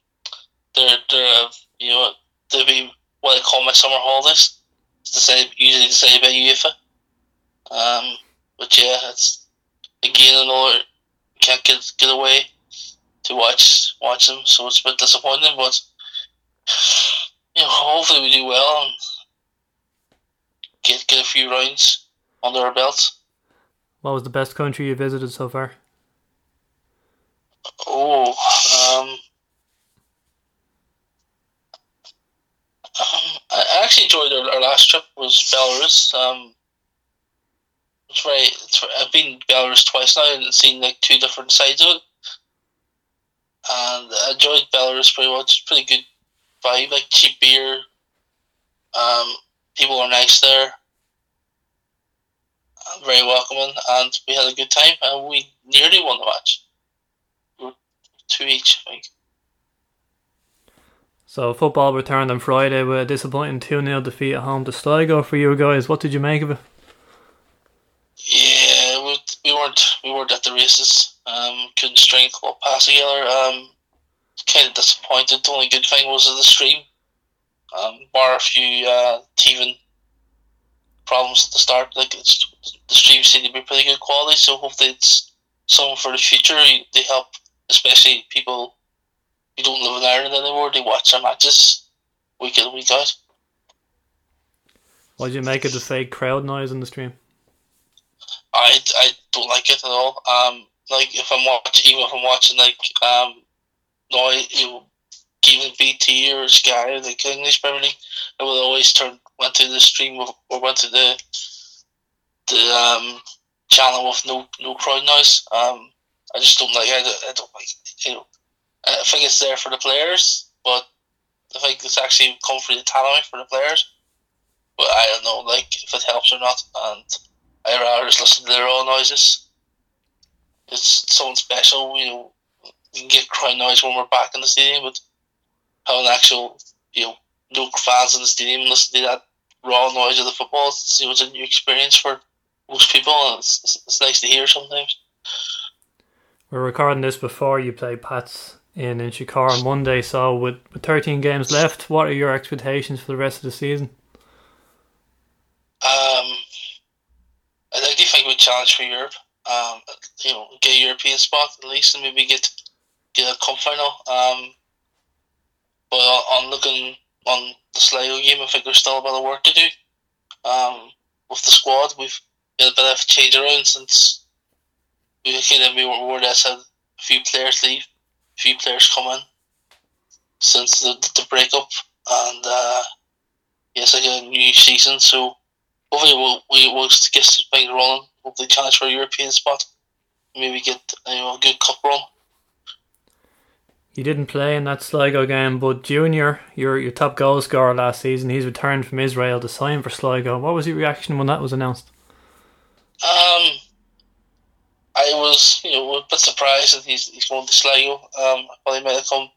they're they're uh, you know they'll be what I call my summer holidays. It's the same usually the same about UEFA. Um, but yeah, it's again another can't get get away to watch watch them, so it's a bit disappointing. But you know, hopefully we do well and get get a few rounds under our belts. What was the best country you visited so far? Oh, um, um, I actually enjoyed our, our last trip was Belarus. Um, it's very, it's I've been to Belarus twice now and seen like two different sides of it, and I enjoyed Belarus pretty much. It's pretty good vibe, like cheap beer. Um, people are nice there, very welcoming, and we had a good time, and we nearly won the match two each. Like So football returned on Friday with a disappointing 2 0 defeat at home to Sligo for you guys. What did you make of it? yeah, we, we weren't we weren't at the races. Um, couldn't string a couple pass together. Um, kind of disappointed. The only good thing was the stream. Um, bar a few uh, teething problems at the start. Like it's the stream seemed to be pretty good quality. So hopefully it's something for the future. They help, especially people who don't live in Ireland anymore. They watch our matches week in week out. What did you make of the fake crowd noise in the stream? I, I don't like it at all. Um, like if I'm watching, even if I'm watching like um, no, you know, even BT or Sky or the English Premier League, I will always turn went to the stream of, or went to the the um channel with no no crowd noise. Um, I just don't like. I don't, I don't like. You know, I think it's there for the players, but I think it's actually come for the talent for the players. But I don't know, like if it helps or not, and I rather just listen to their own noises. It's something special, you know. You can get crowd noise when we're back in the stadium, but having actual, you know, no fans in the stadium and listen to that raw noise of the football, it's, it was a new experience for most people, and it's, it's, it's nice to hear sometimes. We're recording this before you play Pats in in Inchicore on Monday, so with, with 13 games left, what are your expectations for the rest of the season? Um, I to think we challenge for Europe. Um, you know, get a European spot at least, and maybe get get a cup final. Um, but on, on looking on the Sligo game, I think there's still a bit of work to do. Um, with the squad, we've got a bit of change around since we kind of we were more or less had a few players leave, a few players come in since the the breakup, and uh, yes, like a new season. So hopefully we'll we will get things rolling. Hopefully challenge for a European spot. Maybe get you know a good cup run. You didn't play in that Sligo game, but Junior, your your top goal scorer last season, he's returned from Israel to sign for Sligo. What was your reaction when that was announced? Um, I was you know a bit surprised that he's he's going to Sligo. Um, thought he might have come.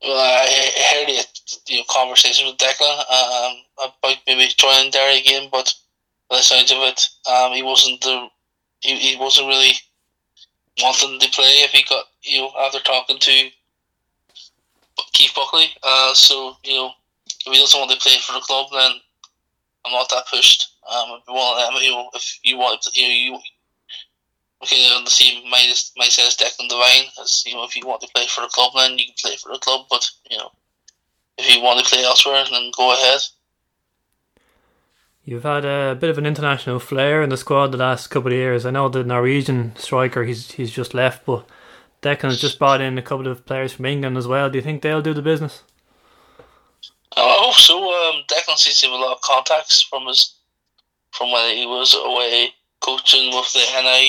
Well, I heard it, you know, conversations with Declan um, about maybe joining Derry again, but by the sounds of it, um, he wasn't the he, he wasn't really wanting to play if he got you know after talking to Keith Buckley. Uh, so you know if he doesn't want to play for the club, then I'm not that pushed. Um, if you want, um, you know, if you want, you know, you okay on the same mindset mindset as Declan Devine, as you know, if you want to play for a club, then you can play for the club. But you know, if you want to play elsewhere, then go ahead. You've had a bit of an international flair in the squad the last couple of years. I know the Norwegian striker he's he's just left, but Declan has just brought in a couple of players from England as well. Do you think they'll do the business? I hope so. Um, Declan seems to have a lot of contacts from his from when he was away coaching with the NA,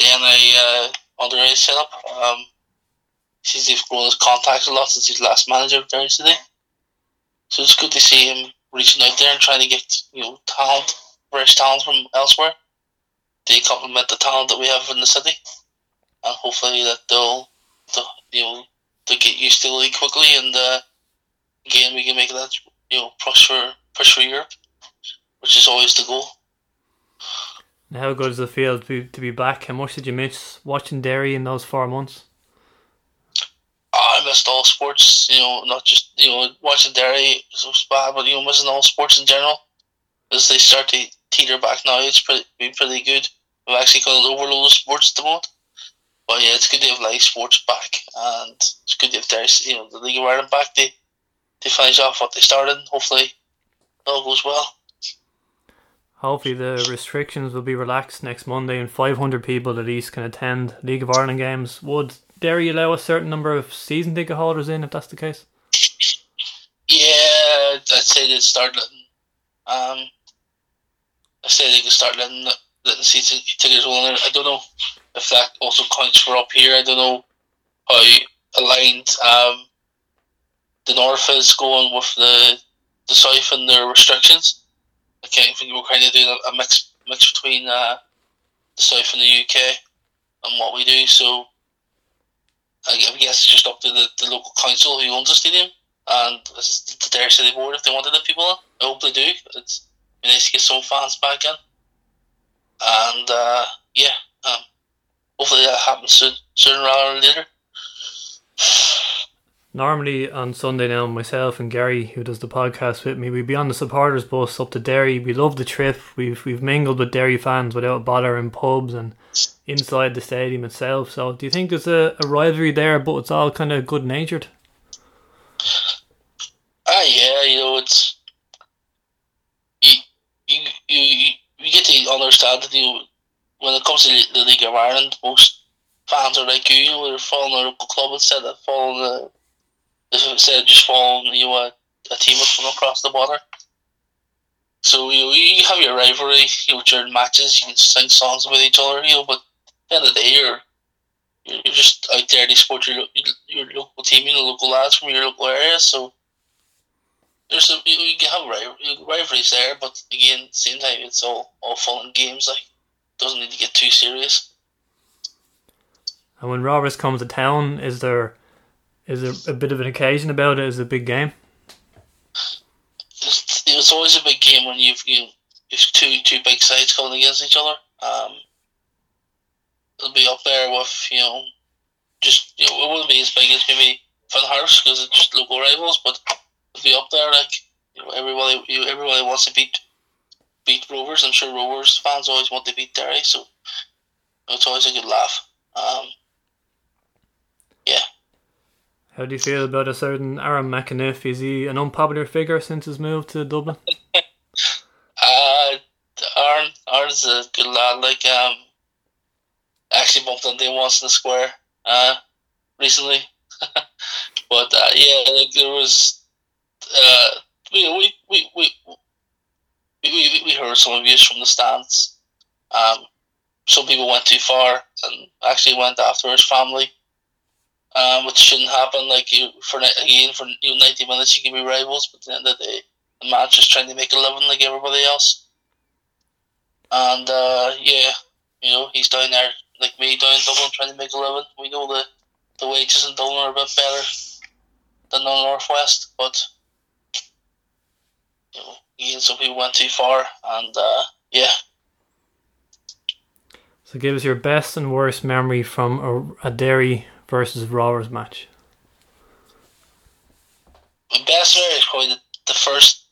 the NA uh, underage setup. Um, seems to have grown his contacts a lot since he's last manager Derry City. So it's good to see him reaching out there and trying to get you know talent, fresh talent from elsewhere. They complement the talent that we have in the city, and hopefully that they'll, they'll you know, they'll get used to the league quickly and. Uh, again we can make that you know push for push for Europe, which is always the goal. How good does it feel to be, to be back? How much did you miss watching Derry in those four months? Oh, I missed all sports, you know, not just you know watching Derry was bad, but you know missing all sports in general. As they start to teeter back now, it's pretty been pretty good. We've actually got an overload of sports at the moment. But yeah, it's good to have live sports back, and it's good to have Derry, you know, the League of Ireland back. They to finish off what they started. Hopefully, all goes well. Hopefully, the restrictions will be relaxed next Monday, and 500 people at least can attend League of Ireland games. Would Derry allow a certain number of season ticket holders in if that's the case? Yeah, I'd say they'd start letting. Um, I say they could start letting letting season tickets in. I don't know if that also counts for up here. I don't know how aligned um, the north is going with the the south and their restrictions. I can't think we're kind of doing a, a mix mix between uh, the south and the UK and what we do. So I guess it's just up to the, the local council who owns the stadium and the Derry City Board if they wanted the people in. I hope they do. It's nice to get some fans back in. And uh, yeah, um, hopefully that happens soon, sooner rather than later. Normally on Sunday now, myself and Gary, who does the podcast with me, we'd be on the supporters bus up to Derry. We love the trip. We've we've mingled with Derry fans without bother in pubs and inside the stadium itself. So, do you think there's a, a rivalry there, but it's all kind of good natured? Ah, yeah, you know, it's you you you, you get to understand that you when it comes to the League of Ireland, most fans are like you, you know, they're following their local club instead of following the instead of just following you know, a, a team from across the border. So you know, you have your rivalry, you know, during matches, you can sing songs with each other, you know, but at the end of the day, you're you're just out there to support your your local team, you know, local lads from your local area. So there's a, you, you can have rival, rivalries there, but again, same time, it's all all fun and games. Like doesn't need to get too serious. And when Rovers comes to town, is there is there a bit of an occasion about it? Is it a big game? It's, always a big game when you've you, you've two two big sides coming against each other. Um, it'll be up there with you know, just you know, it wouldn't be as big as maybe Finn because it's just local rivals, but it'll be up there. Like you know, everybody you, everybody wants to beat beat Rovers. I'm sure Rovers fans always want to beat Derry, so it's always a good laugh. Um, yeah. How do you feel about a certain Aaron McEneff? Is he an unpopular figure since his move to Dublin? *laughs* uh, Aaron, Aaron's a good lad. Like, um, actually bumped into him once in the square, uh, recently. *laughs* but uh, yeah, like there was, uh, we we we we we, we heard some abuse from the stands. Um, some people went too far and actually went after his family um, which shouldn't happen. Like you for again for you know, ninety minutes, you can be rivals, but at the end of the day, the man's just trying to make a living like everybody else. And uh, yeah, you know he's down there like me down in Dublin trying to make a living. We know the the wages in Dublin are a bit better than the northwest, but you know, again, some people went too far, and uh, yeah. So give us your best and worst memory from a, a Derry versus Rovers match? My best memory is probably the, the first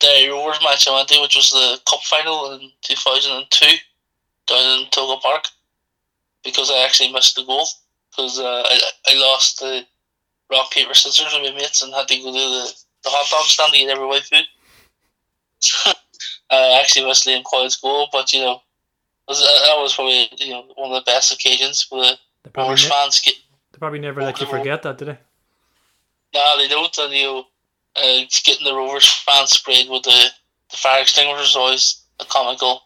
Derry Rovers match I went to, which was the cup final in 2002 down in Tolka Park, because I actually missed the goal because uh, I, I lost the rock paper scissors with my mates and had to go to the, the hot dog stand to get every white food. *laughs* I actually missed Liam Coyle's goal, but you know, that was probably you know one of the best occasions for the they probably, ne- fans get. They probably never let you forget that, did they? No, they don't. And you, know, uh, getting the Rovers fans sprayed with the, the fire extinguisher is always a comical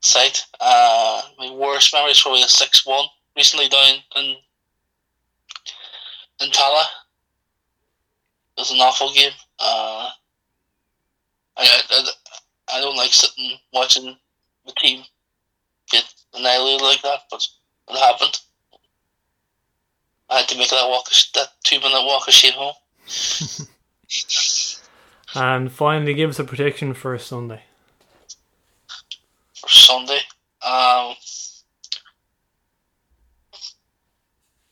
sight. Uh, my worst memory is probably a 6 1 recently down in, in Tallaght. It was an awful game. Uh, I, I, I don't like sitting watching the team get annihilated like that, but it happened. I had to make that walk, that two minute walk of shame home. *laughs* And finally, give us a prediction for Sunday. for Sunday. Um,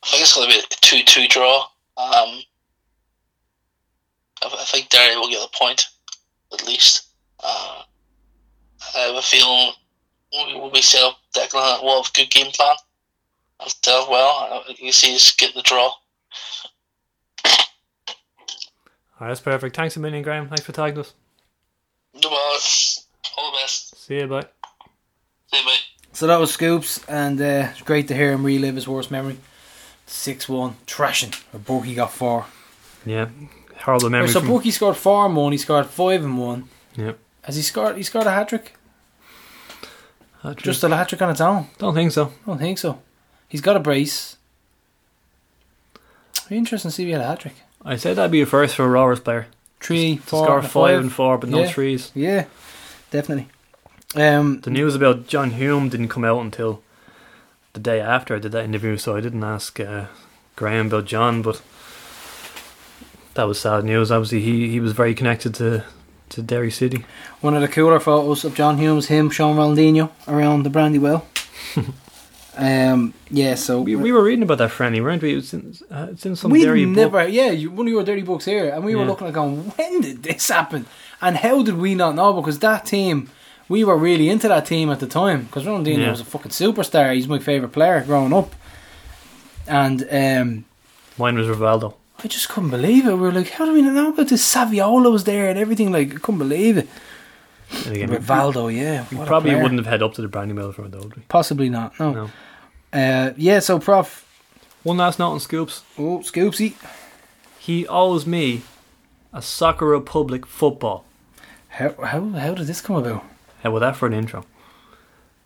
I think it's going to be a two-two draw. Um, I, I think Derry will get a point at least. Uh, I have a feeling we will be set up. Declan will have a good game plan. And set up well. You see, us getting the draw. Alright, that's perfect. Thanks a million, Graham. Thanks for tagging us. No bother. All the best. See you, bye. See you, mate. So that was Scoops, and uh, it's great to hear him relive his worst memory. 6 1, trashing. Or Borky got 4. Yeah, horrible memory. so from- Borky scored 4 and 1, he scored 5 and 1. yeah, Has he scored He scored a hat trick? Just a hat trick on its own? don't think so. Don't think so. He's got a brace. Be interesting to see if he had a hat trick. I said that'd be a first for a Rovers player. Three, To four, score and five and four, but no Yeah. threes. Yeah, definitely. Um, The news about John Hume didn't come out until the day after I did that interview, so I didn't ask uh, Graham about John, but that was sad news. Obviously, he, he was very connected to, to Derry City. one of the cooler photos of John Humes, him, Sean Ronaldinho around the Brandywell. *laughs* um, yeah, so We, we were reading about that friendly, weren't we? It was in, uh, it's in some we book. never, yeah, you, one of your dirty books here, and we were looking at going, when did this happen, and how did we not know? Because that team, we were really into that team at the time. Because Ronaldinho Yeah. was a fucking superstar. He's my favorite player growing up, and um, Mine was Rivaldo. I just couldn't believe it. We were like, how do we not know about this? Saviola was there and everything. Like, I couldn't believe it. Again, Rivaldo, yeah, we probably player. wouldn't have head up to the Brandywell for it, though, would we? Possibly not. No. No. Uh, yeah. So, Prof. One last note on Scoops. Oh, Scoopsy. He owes me a Soccer Republic football. How how how did this come about? How about that for an intro?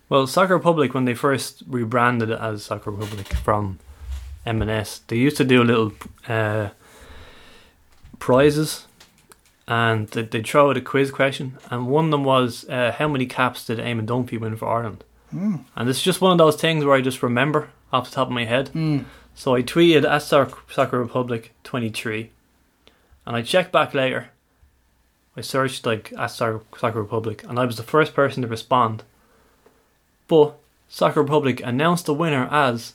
Well, Soccer Republic, when they first rebranded it as Soccer Republic from M&S, they used to do little uh, prizes and they- they'd throw out a quiz question. And one of them was, uh, how many caps did Eamon Dunphy win for Ireland? And it's just one of those things where I just remember off the top of my head. Mm. So I tweeted at Soccer Republic 23 and I checked back later. I searched like at Soccer, Soccer Republic and I was the first person to respond. But Soccer Republic announced the winner as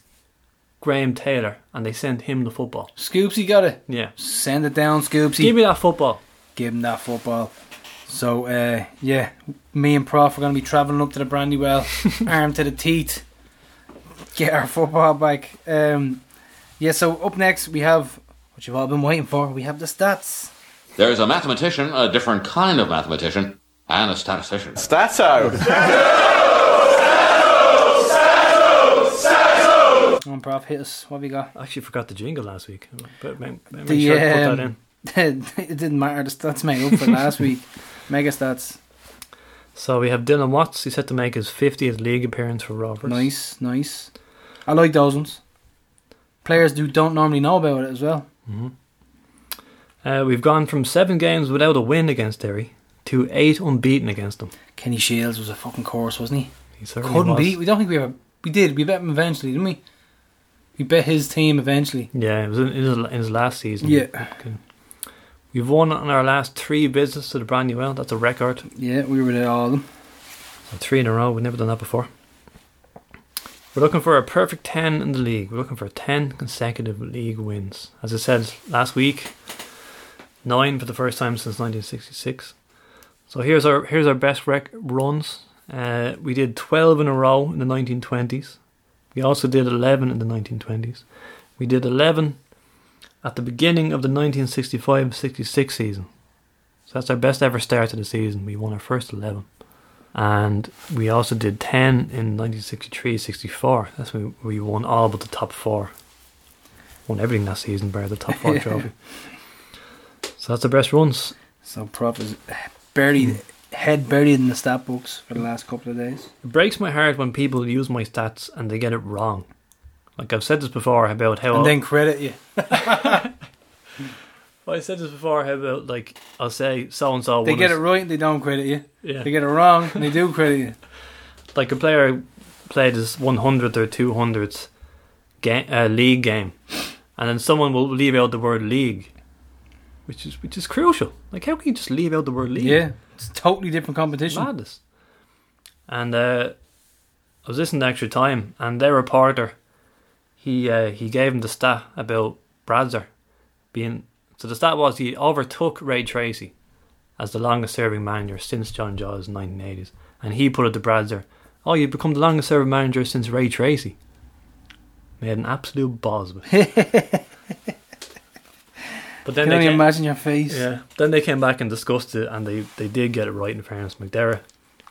Graham Taylor and they sent him the football. Scoopsy got it. Yeah. Send it down, Scoopsy. Give me that football. Give him that football. So, uh, yeah, me and Prof are going to be travelling up to the Brandywell, *laughs* armed to the teeth. Get our football back. Um, yeah, so up next we have what you've all been waiting for. We have the stats. There's a mathematician, a different kind of mathematician, and a statistician. Stats out. Come on, Prof, hit us. What have you got? I actually forgot the jingle last week. But make, make The, sure to put that um, in. *laughs* it didn't matter. The stats made up for last *laughs* week. Mega stats. So we have Dylan Watts. He's set to make his 50th league appearance for Rovers. Nice, nice. I like those ones. Players who don't normally know about it as well. Uh, we've gone from seven games without a win against Derry to eight unbeaten against them. Kenny Shiels was a fucking course, wasn't he? He certainly Couldn't was. beat. We don't think we ever. We did. We bet him eventually, didn't we? We bet his team eventually. Yeah, it was in, in, his, in his last season. Yeah. We've won on our last three visits to the Brandywell. That's a record. Yeah, we were there all of them. Three in a row. We've never done that before. We're looking for a perfect 10 in the league. We're looking for 10 consecutive league wins. As I said last week, nine for the first time since 1966. So here's our here's our best rec- runs. Uh, we did 12 in a row in the 1920s. We also did 11 in the 1920s. We did 11 at the beginning of the 1965-66 season. So that's our best ever start to the season. We won our first 11 and we also did 10 in 1963-64 that's when we won all but the top four won everything that season bar the top four *laughs* trophy So that's the best runs. So Prop is buried, head buried in the stat books for the last couple of days. It breaks my heart when people use my stats and they get it wrong. Like I've said this before about how And then credit you. *laughs* Well, I said this before how about like I'll say so and so. They get it right and they don't credit you. Yeah. They get it wrong and they do credit you. *laughs* like a player played his 100th or 200th game, uh, league game, and then someone will leave out the word league, which is which is crucial. Like, how can you just leave out the word league? Yeah. It's a totally different competition. madness. And uh, I was listening to extra time, and their reporter, he uh, he gave him the stat about Bradzer being. So the stat was he overtook Ray Treacy as the longest serving manager since John Jaws in the 1980s, and he put it to Bradzer. Oh, you've become the longest serving manager since Ray Treacy. Made an absolute of it. *laughs* but then Can they only came, imagine your face. yeah. Then they came back and discussed it, and they, they did get it right. In fairness, McDerra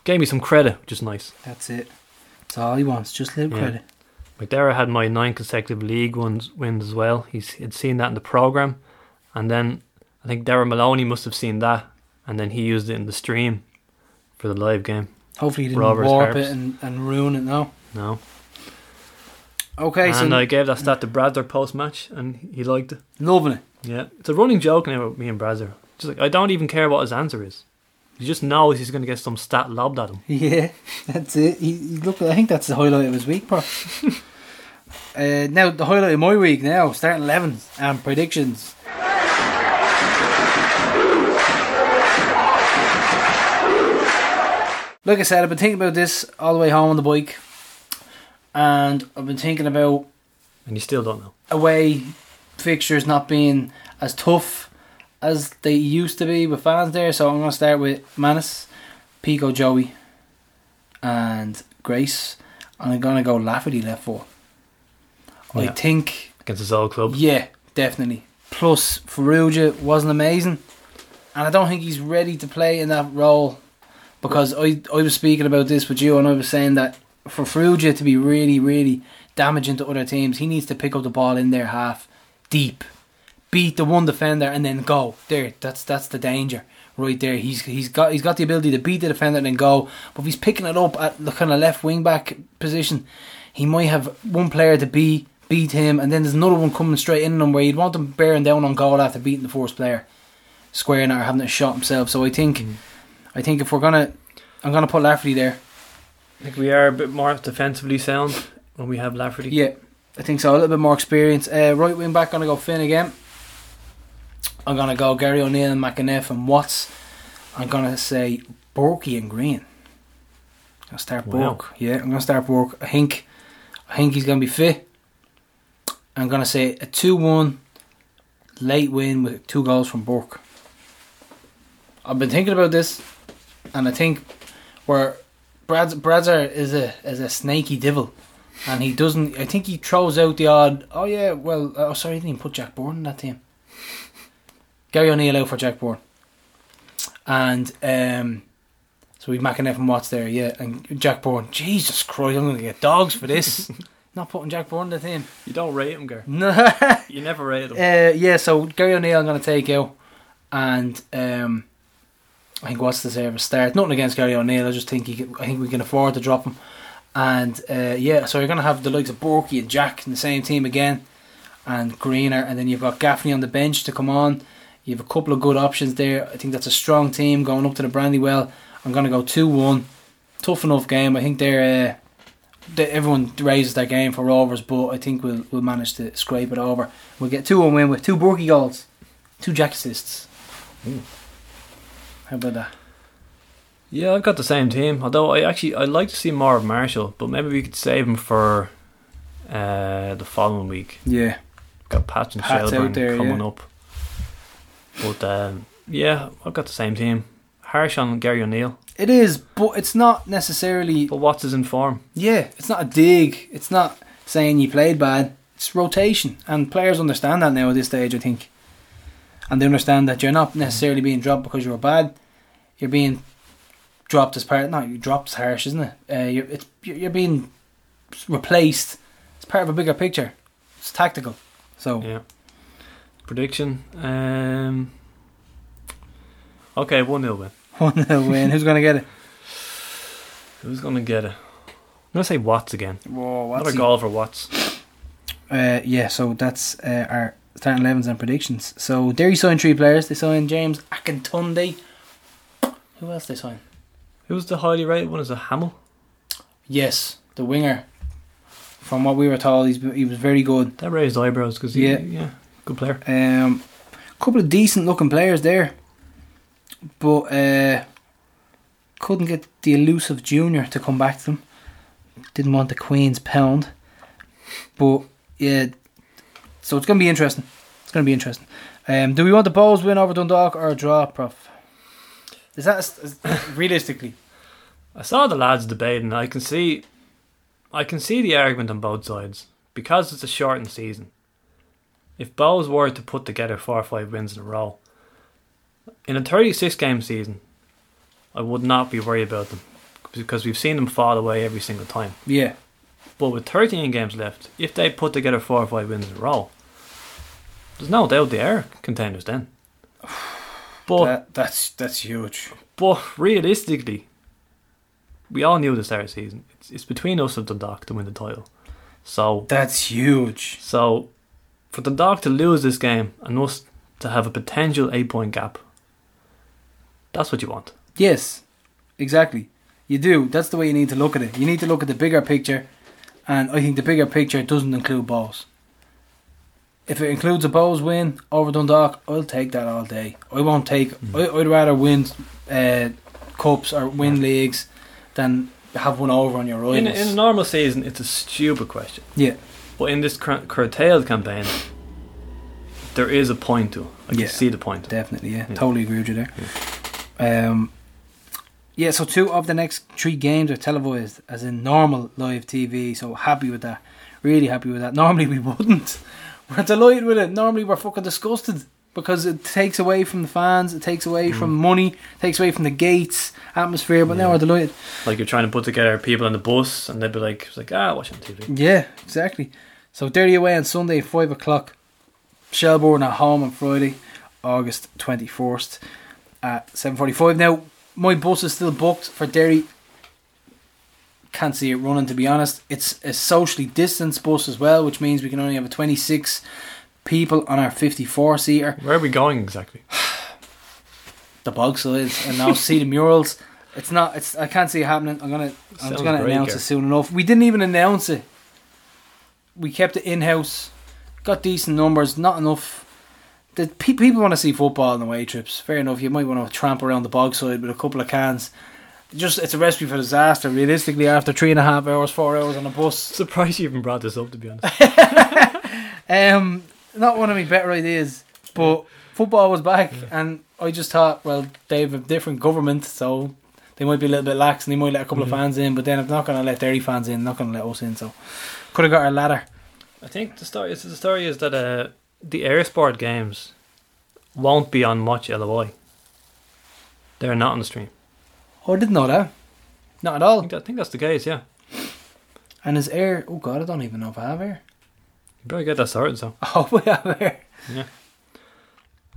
gave me some credit, which is nice. That's it. That's all he wants. Just a little Yeah. credit. McDerra had my nine consecutive league ones wins as well. He's he'd seen that in the program, and then I think Darren Maloney must have seen that, and then he used it in the stream for the live game. Hopefully he didn't warp Harps. it and, and ruin it now. No, Okay, so and so I gave that stat to Bradzer post match, and he liked it. loving it. Yeah, it's a running joke now with me and Bradzer. Just like I don't even care what his answer is. He just knows he's going to get some stat lobbed at him. *laughs* Yeah, that's it. He, he look, I think that's the highlight of his week, bro. *laughs* uh, now the highlight of my week now, starting elevens and predictions. Like I said, I've been thinking about this all the way home on the bike, and I've been thinking about And you still don't know. away fixtures not being as tough as they used to be with fans there. So I'm going to start with Mannus, Pico, Joey, and Grace. And I'm going to go Lafferty left four. I think, Against his old club. yeah, definitely. Plus, Farrugia wasn't amazing. And I don't think he's ready to play in that role. Because I, I was speaking about this with you and I was saying that for Farrugia to be really, really damaging to other teams, he needs to pick up the ball in their half deep, beat the one defender, and then go. There, that's that's the danger right there. He's he's got he's got the ability to beat the defender and then go. But if he's picking it up at the kind of left wing back position, he might have one player to be beat him, and then there's another one coming straight in on him where you'd want him bearing down on goal after beating the first player, squaring it or having a shot himself. So I think, I think if we're gonna, I'm gonna put Lafferty there. I think we are a bit more defensively sound when we have Lafferty. Yeah, I think so. A little bit more experience. Uh, right wing back, gonna go Finn again. I'm gonna go Gary O'Neill and McEneff and Watts. I'm gonna say Borky and Green. I'll start Wow. Bork. Yeah, I'm gonna start Bork. I think, I think he's gonna be fit. I'm gonna say a two-one late win with two goals from Bork. I've been thinking about this, and I think where Brad's Bradzer is a is a snaky devil and he doesn't. I think he throws out the odd. Oh yeah, well, oh sorry, I didn't even put Jack Byrne in that team. Gary O'Neill out for Jack Byrne, and um, so we've McEneff and Watts there, yeah, and Jack Byrne. Jesus Christ, I'm gonna get dogs for this. *laughs* Not putting Jack Byrne in the team. You don't rate him, Gar. No, uh, *laughs* You never rate him. yeah. So Gary O'Neill, I'm gonna take out, and um, I think Watts deserve a start. Nothing against Gary O'Neill. I just think he. I think we can afford to drop him. And uh, yeah, so you're going to have the likes of Borky and Jack in the same team again, and Greener, and then you've got Gaffney on the bench to come on. You have a couple of good options there. I think that's a strong team going up to the Brandywell. I'm going to go 2 1. Tough enough game. I think they're. Uh, they, everyone raises their game for Rovers, but I think we'll, we'll manage to scrape it over. We'll get 2 1 win with two Borky goals, two Jack assists. How about that? Yeah, I've got the same team. Although I actually I'd like to see more of Marshall, but maybe we could save him for uh, the following week. Yeah. Got Patch and Pat's Shelbourne there, coming yeah. up. But um, yeah, I've got the same team. Harsh on Gary O'Neill, It is, but it's not necessarily but Watts is in form. Yeah, it's not a dig. It's not saying you played bad. It's rotation, and players understand that now at this stage. I think, and they understand that you're not necessarily being dropped because you were bad. You're being dropped as part. Not you dropped as harsh, isn't it? Uh, you're it's you're you're being replaced. It's part of a bigger picture. It's tactical. So Yeah. Prediction. Um, Okay, 1 0 win. *laughs* 1 0 win. Who's going to get it? Who's going to get it? I'm going to say Watts again. Whoa, Another goal for Watts. Uh, yeah, so that's uh, our starting 11s and predictions. So Derry signed three players. They signed James Akintunde. Who else they signed? Who's the highly rated one? Is it Hamill? Yes, the winger. From what we were told, he's, he was very good. That raised eyebrows because yeah, yeah, good player. Um, couple of decent looking players there, but uh, couldn't get the elusive junior to come back to them. Didn't want the Queen's pound, but yeah. So it's gonna be interesting. It's gonna be interesting. Um, do we want the Bohs win over Dundalk or a draw, Prof? Is that is- *coughs* realistically? I saw the lads debating. I can see, I can see the argument on both sides because it's a shortened season. If Bohs were to put together four or five wins in a row, in a thirty-six game season, I would not be worried about them because we've seen them fall away every single time. Yeah, But with thirteen games left, if they put together four or five wins in a row, there's no doubt they are contenders then. *sighs* But that, that's that's huge. but realistically, we all knew the start of the season. It's, it's between us and Dundalk to win the title. So That's huge. so for Dundalk to lose this game and us to have a potential eight point gap, that's what you want. Yes, exactly. You do. That's the way you need to look at it. You need to look at the bigger picture, and I think the bigger picture doesn't include Bohs. If it includes a Bohs win over Dundalk, I'll take that all day. I won't take. I, I'd rather win uh, cups or win leagues than have one over on your rivals. In, in a normal season, it's a stupid question. yeah, But in this cur- curtailed campaign, there is a point to it. I can Yeah. see the point. definitely. Yeah, Yeah. totally agree with you there. Um, yeah. So two of the next three games are televised as in normal live TV. So happy with that. Really happy with that. Normally we wouldn't. *laughs* We're delighted with it. Normally we're fucking disgusted because it takes away from the fans. It takes away from money. Takes away from the gates atmosphere. But now we're delighted. Like you're trying to put together people on the bus, and they'd be like, it's like ah, watching TV. Yeah, exactly. So Derry away on Sunday, five o'clock. Shelbourne at home on Friday, August twenty first at seven forty five. Now my bus is still booked for Derry. Can't see it running to be honest. It's a socially distanced bus as well, which means we can only have a twenty six people on our fifty four seater. Where are we going exactly? *sighs* The bog sides and now see the murals. It's not. It's. I can't see it happening. I'm gonna. I'm just gonna great, announce it soon enough. We didn't even announce it. We kept it in house. Got decent numbers. Not enough. The pe- people want to see football on the way trips. Fair enough. You might want to tramp around the bog side with a couple of cans. Just it's a recipe for disaster. Realistically, after three and a half hours, four hours on a bus. Surprised you even brought this up, to be honest. *laughs* Um, not one of my better ideas, but football was back, and I just thought, well, they have a different government, so they might be a little bit lax, and they might let a couple of fans in. But then, if they're not going to let Derry fans in, they're not going to let us in. So, could have got our ladder. I think the story is the story is that uh, the eir Sport games won't be on Much LOI. They're not on the stream. Oh, I didn't know that. Not at I all. think, I think that's the case. Yeah, And is eir? Oh God, I don't even know if I have eir. you better get that sorted. So *laughs* Oh, we have eir.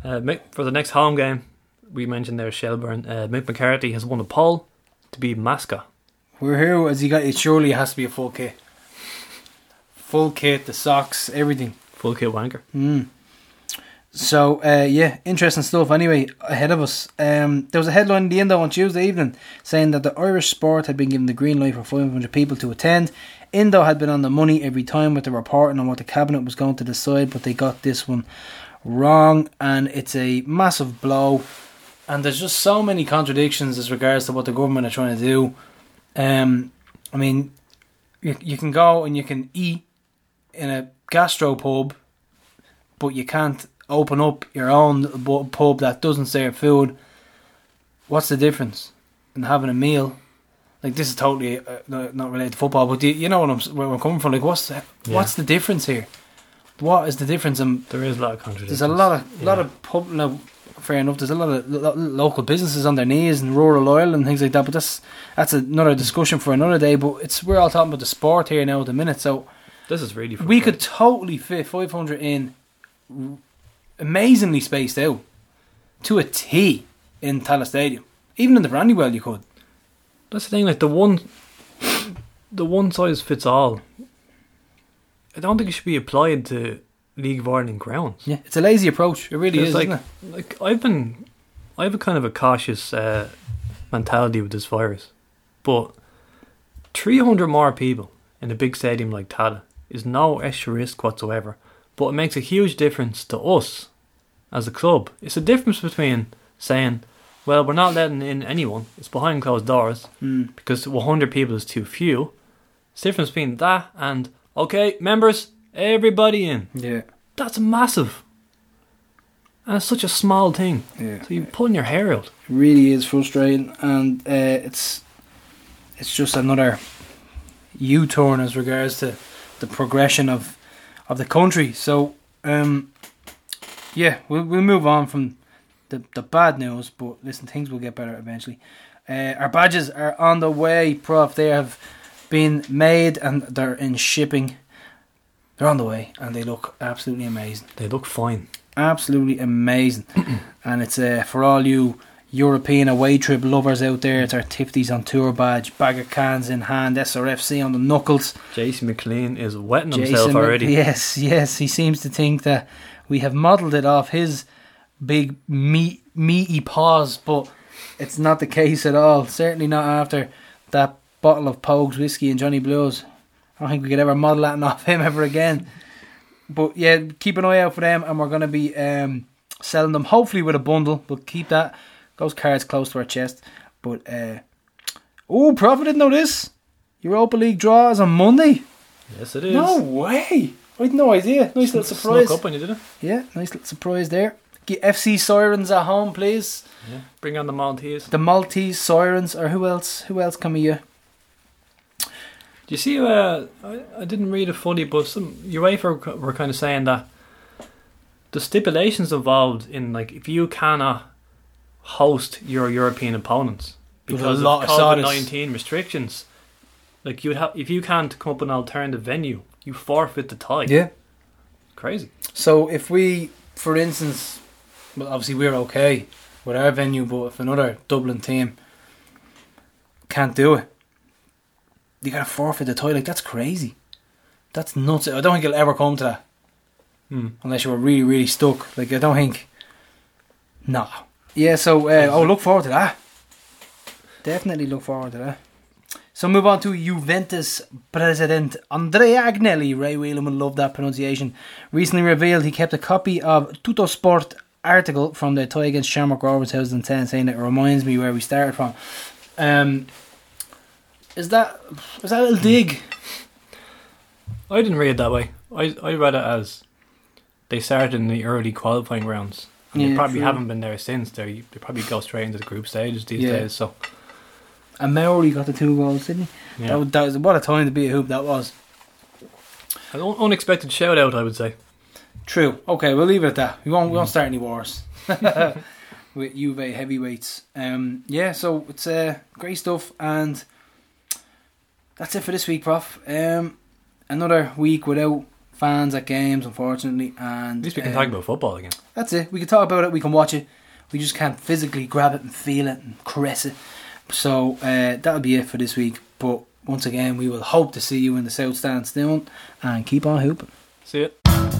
uh, for the next home game, we mentioned there Shelbourne. Uh, Mick McCarthy has won a poll to be mascot. We're here. As he got, it surely has to be a full kit. Full kit, the socks, everything. Full kit wanker. Mm. So uh, yeah, interesting stuff. Anyway, ahead of us, um, there was a headline in the Indo on Tuesday evening saying that the Irish sport had been given the green light for 500 people to attend. Indo had been on the money every time with the reporting on what the cabinet was going to decide, but they got this one wrong, and it's a massive blow. And there's just so many contradictions as regards to what the government are trying to do. Um, I mean, you, you can go and you can eat in a gastropub but you can't open up your own pub that doesn't serve food. What's the difference in having a meal? Like this is totally uh, not related to football, but you, you know what I'm where I'm coming from. Like what's the, what's the difference here? What is the difference? And There is a lot of contradictions. there's a lot of lot of pub. No, fair enough. There's a lot of lo- local businesses on their knees in rural oil and things like that. But that's that's another discussion for another day. But it's we're all talking about the sport here now at the minute. So This is really. we could totally fit 500 in amazingly spaced out to a T in Tallaght Stadium. Even in the Brandywell, you could. That's the thing. Like the one, the one size fits all. I don't think it should be applied to League of Ireland grounds. Yeah, it's a lazy approach. It really is, like, isn't it? like I've been, I have a kind of a cautious uh, mentality with this virus, but three hundred more people in a big stadium like Tallaght is no extra risk whatsoever. But it makes a huge difference to us as a club. It's a difference between saying, "Well, we're not letting in anyone; it's behind closed doors Mm. because one hundred people is too few." It's the difference between that and okay, members, everybody in. Yeah, That's massive. And it's such a small thing. yeah. So you're pulling your hair out. It really is frustrating, and uh, it's it's just another U-turn as regards to the progression of of the country. So, um, yeah, we'll we'll move on from the the bad news, but listen, things will get better eventually. Uh, our badges are on the way, Prof. They have been made and they're in shipping. They're on the way, and they look absolutely amazing They look fine. absolutely amazing. *clears throat* and it's uh, for all you European away trip lovers out there. It's our Tifties on tour badge, bag of cans in hand, SRFC on the knuckles. Jason McLean is wetting Jason himself Mc- already. Yes, yes. He seems to think that we have modelled it off his big meat, meaty paws, but it's not the case at all. Certainly not after that bottle of Pogues whiskey and Johnny Blues. I don't think we could ever model that off him ever again. But yeah, keep an eye out for them, and we're going to be um, selling them hopefully with a bundle. But keep that those cards close to our chest. But uh, oh, Prophet didn't know this. Europa League draw is on Monday. Yes, it is. No way! I had no idea. Nice little surprise. Snuck up on you, did it? Yeah, nice little surprise there. Get FC Sirens at home, please. Yeah. Bring on the Maltese. The Maltese Sirens, or who else? Who else come here? Do you see? Uh, I, I didn't read it fully, but some UEFA were kind of saying that the stipulations involved in like if you cannot host your European opponents because of lot- I saw COVID nineteen restrictions, like you'd have if you can't come up with an alternative venue, you forfeit the tie. Yeah, crazy. So if we, for instance, well, obviously we're okay with our venue, but if another Dublin team can't do it, you gotta forfeit the tie. Like that's crazy. That's nuts. I don't think it'll ever come to that. Hmm. unless you were really, really stuck. Like I don't think. Nah. Yeah. So uh, oh, look forward to that. Definitely look forward to that. So move on to Juventus president Andrea Agnelli. Ray Wheelman love that pronunciation. Recently revealed he kept a copy of Tutto Sport article from the tie against Shamrock Rovers 2010, saying it reminds me where we started from. Um, is that is that a little dig? I didn't read it that way. I I read it as they started in the early qualifying rounds. And they Yeah, probably true. haven't been there since. They they probably go straight into the group stages these Yeah. days. So And Amauri got the two goals, didn't he? yeah, That, was- that was what a time to be a hoop that was. an un- unexpected shout out, I would say. True. Okay, we'll leave it at that. We won't. We won't start any wars *laughs* with Juve heavyweights. Um, yeah. So it's uh, great stuff, and that's it for this week, Prof. Um, another week without fans at games, unfortunately, and At least we can um, talk about football again. That's it. We can talk about it. We can watch it. We just can't physically grab it and feel it and caress it. So uh, that'll be it for this week. But once again, we will hope to see you in the South Stand soon, and keep on hooping. See it.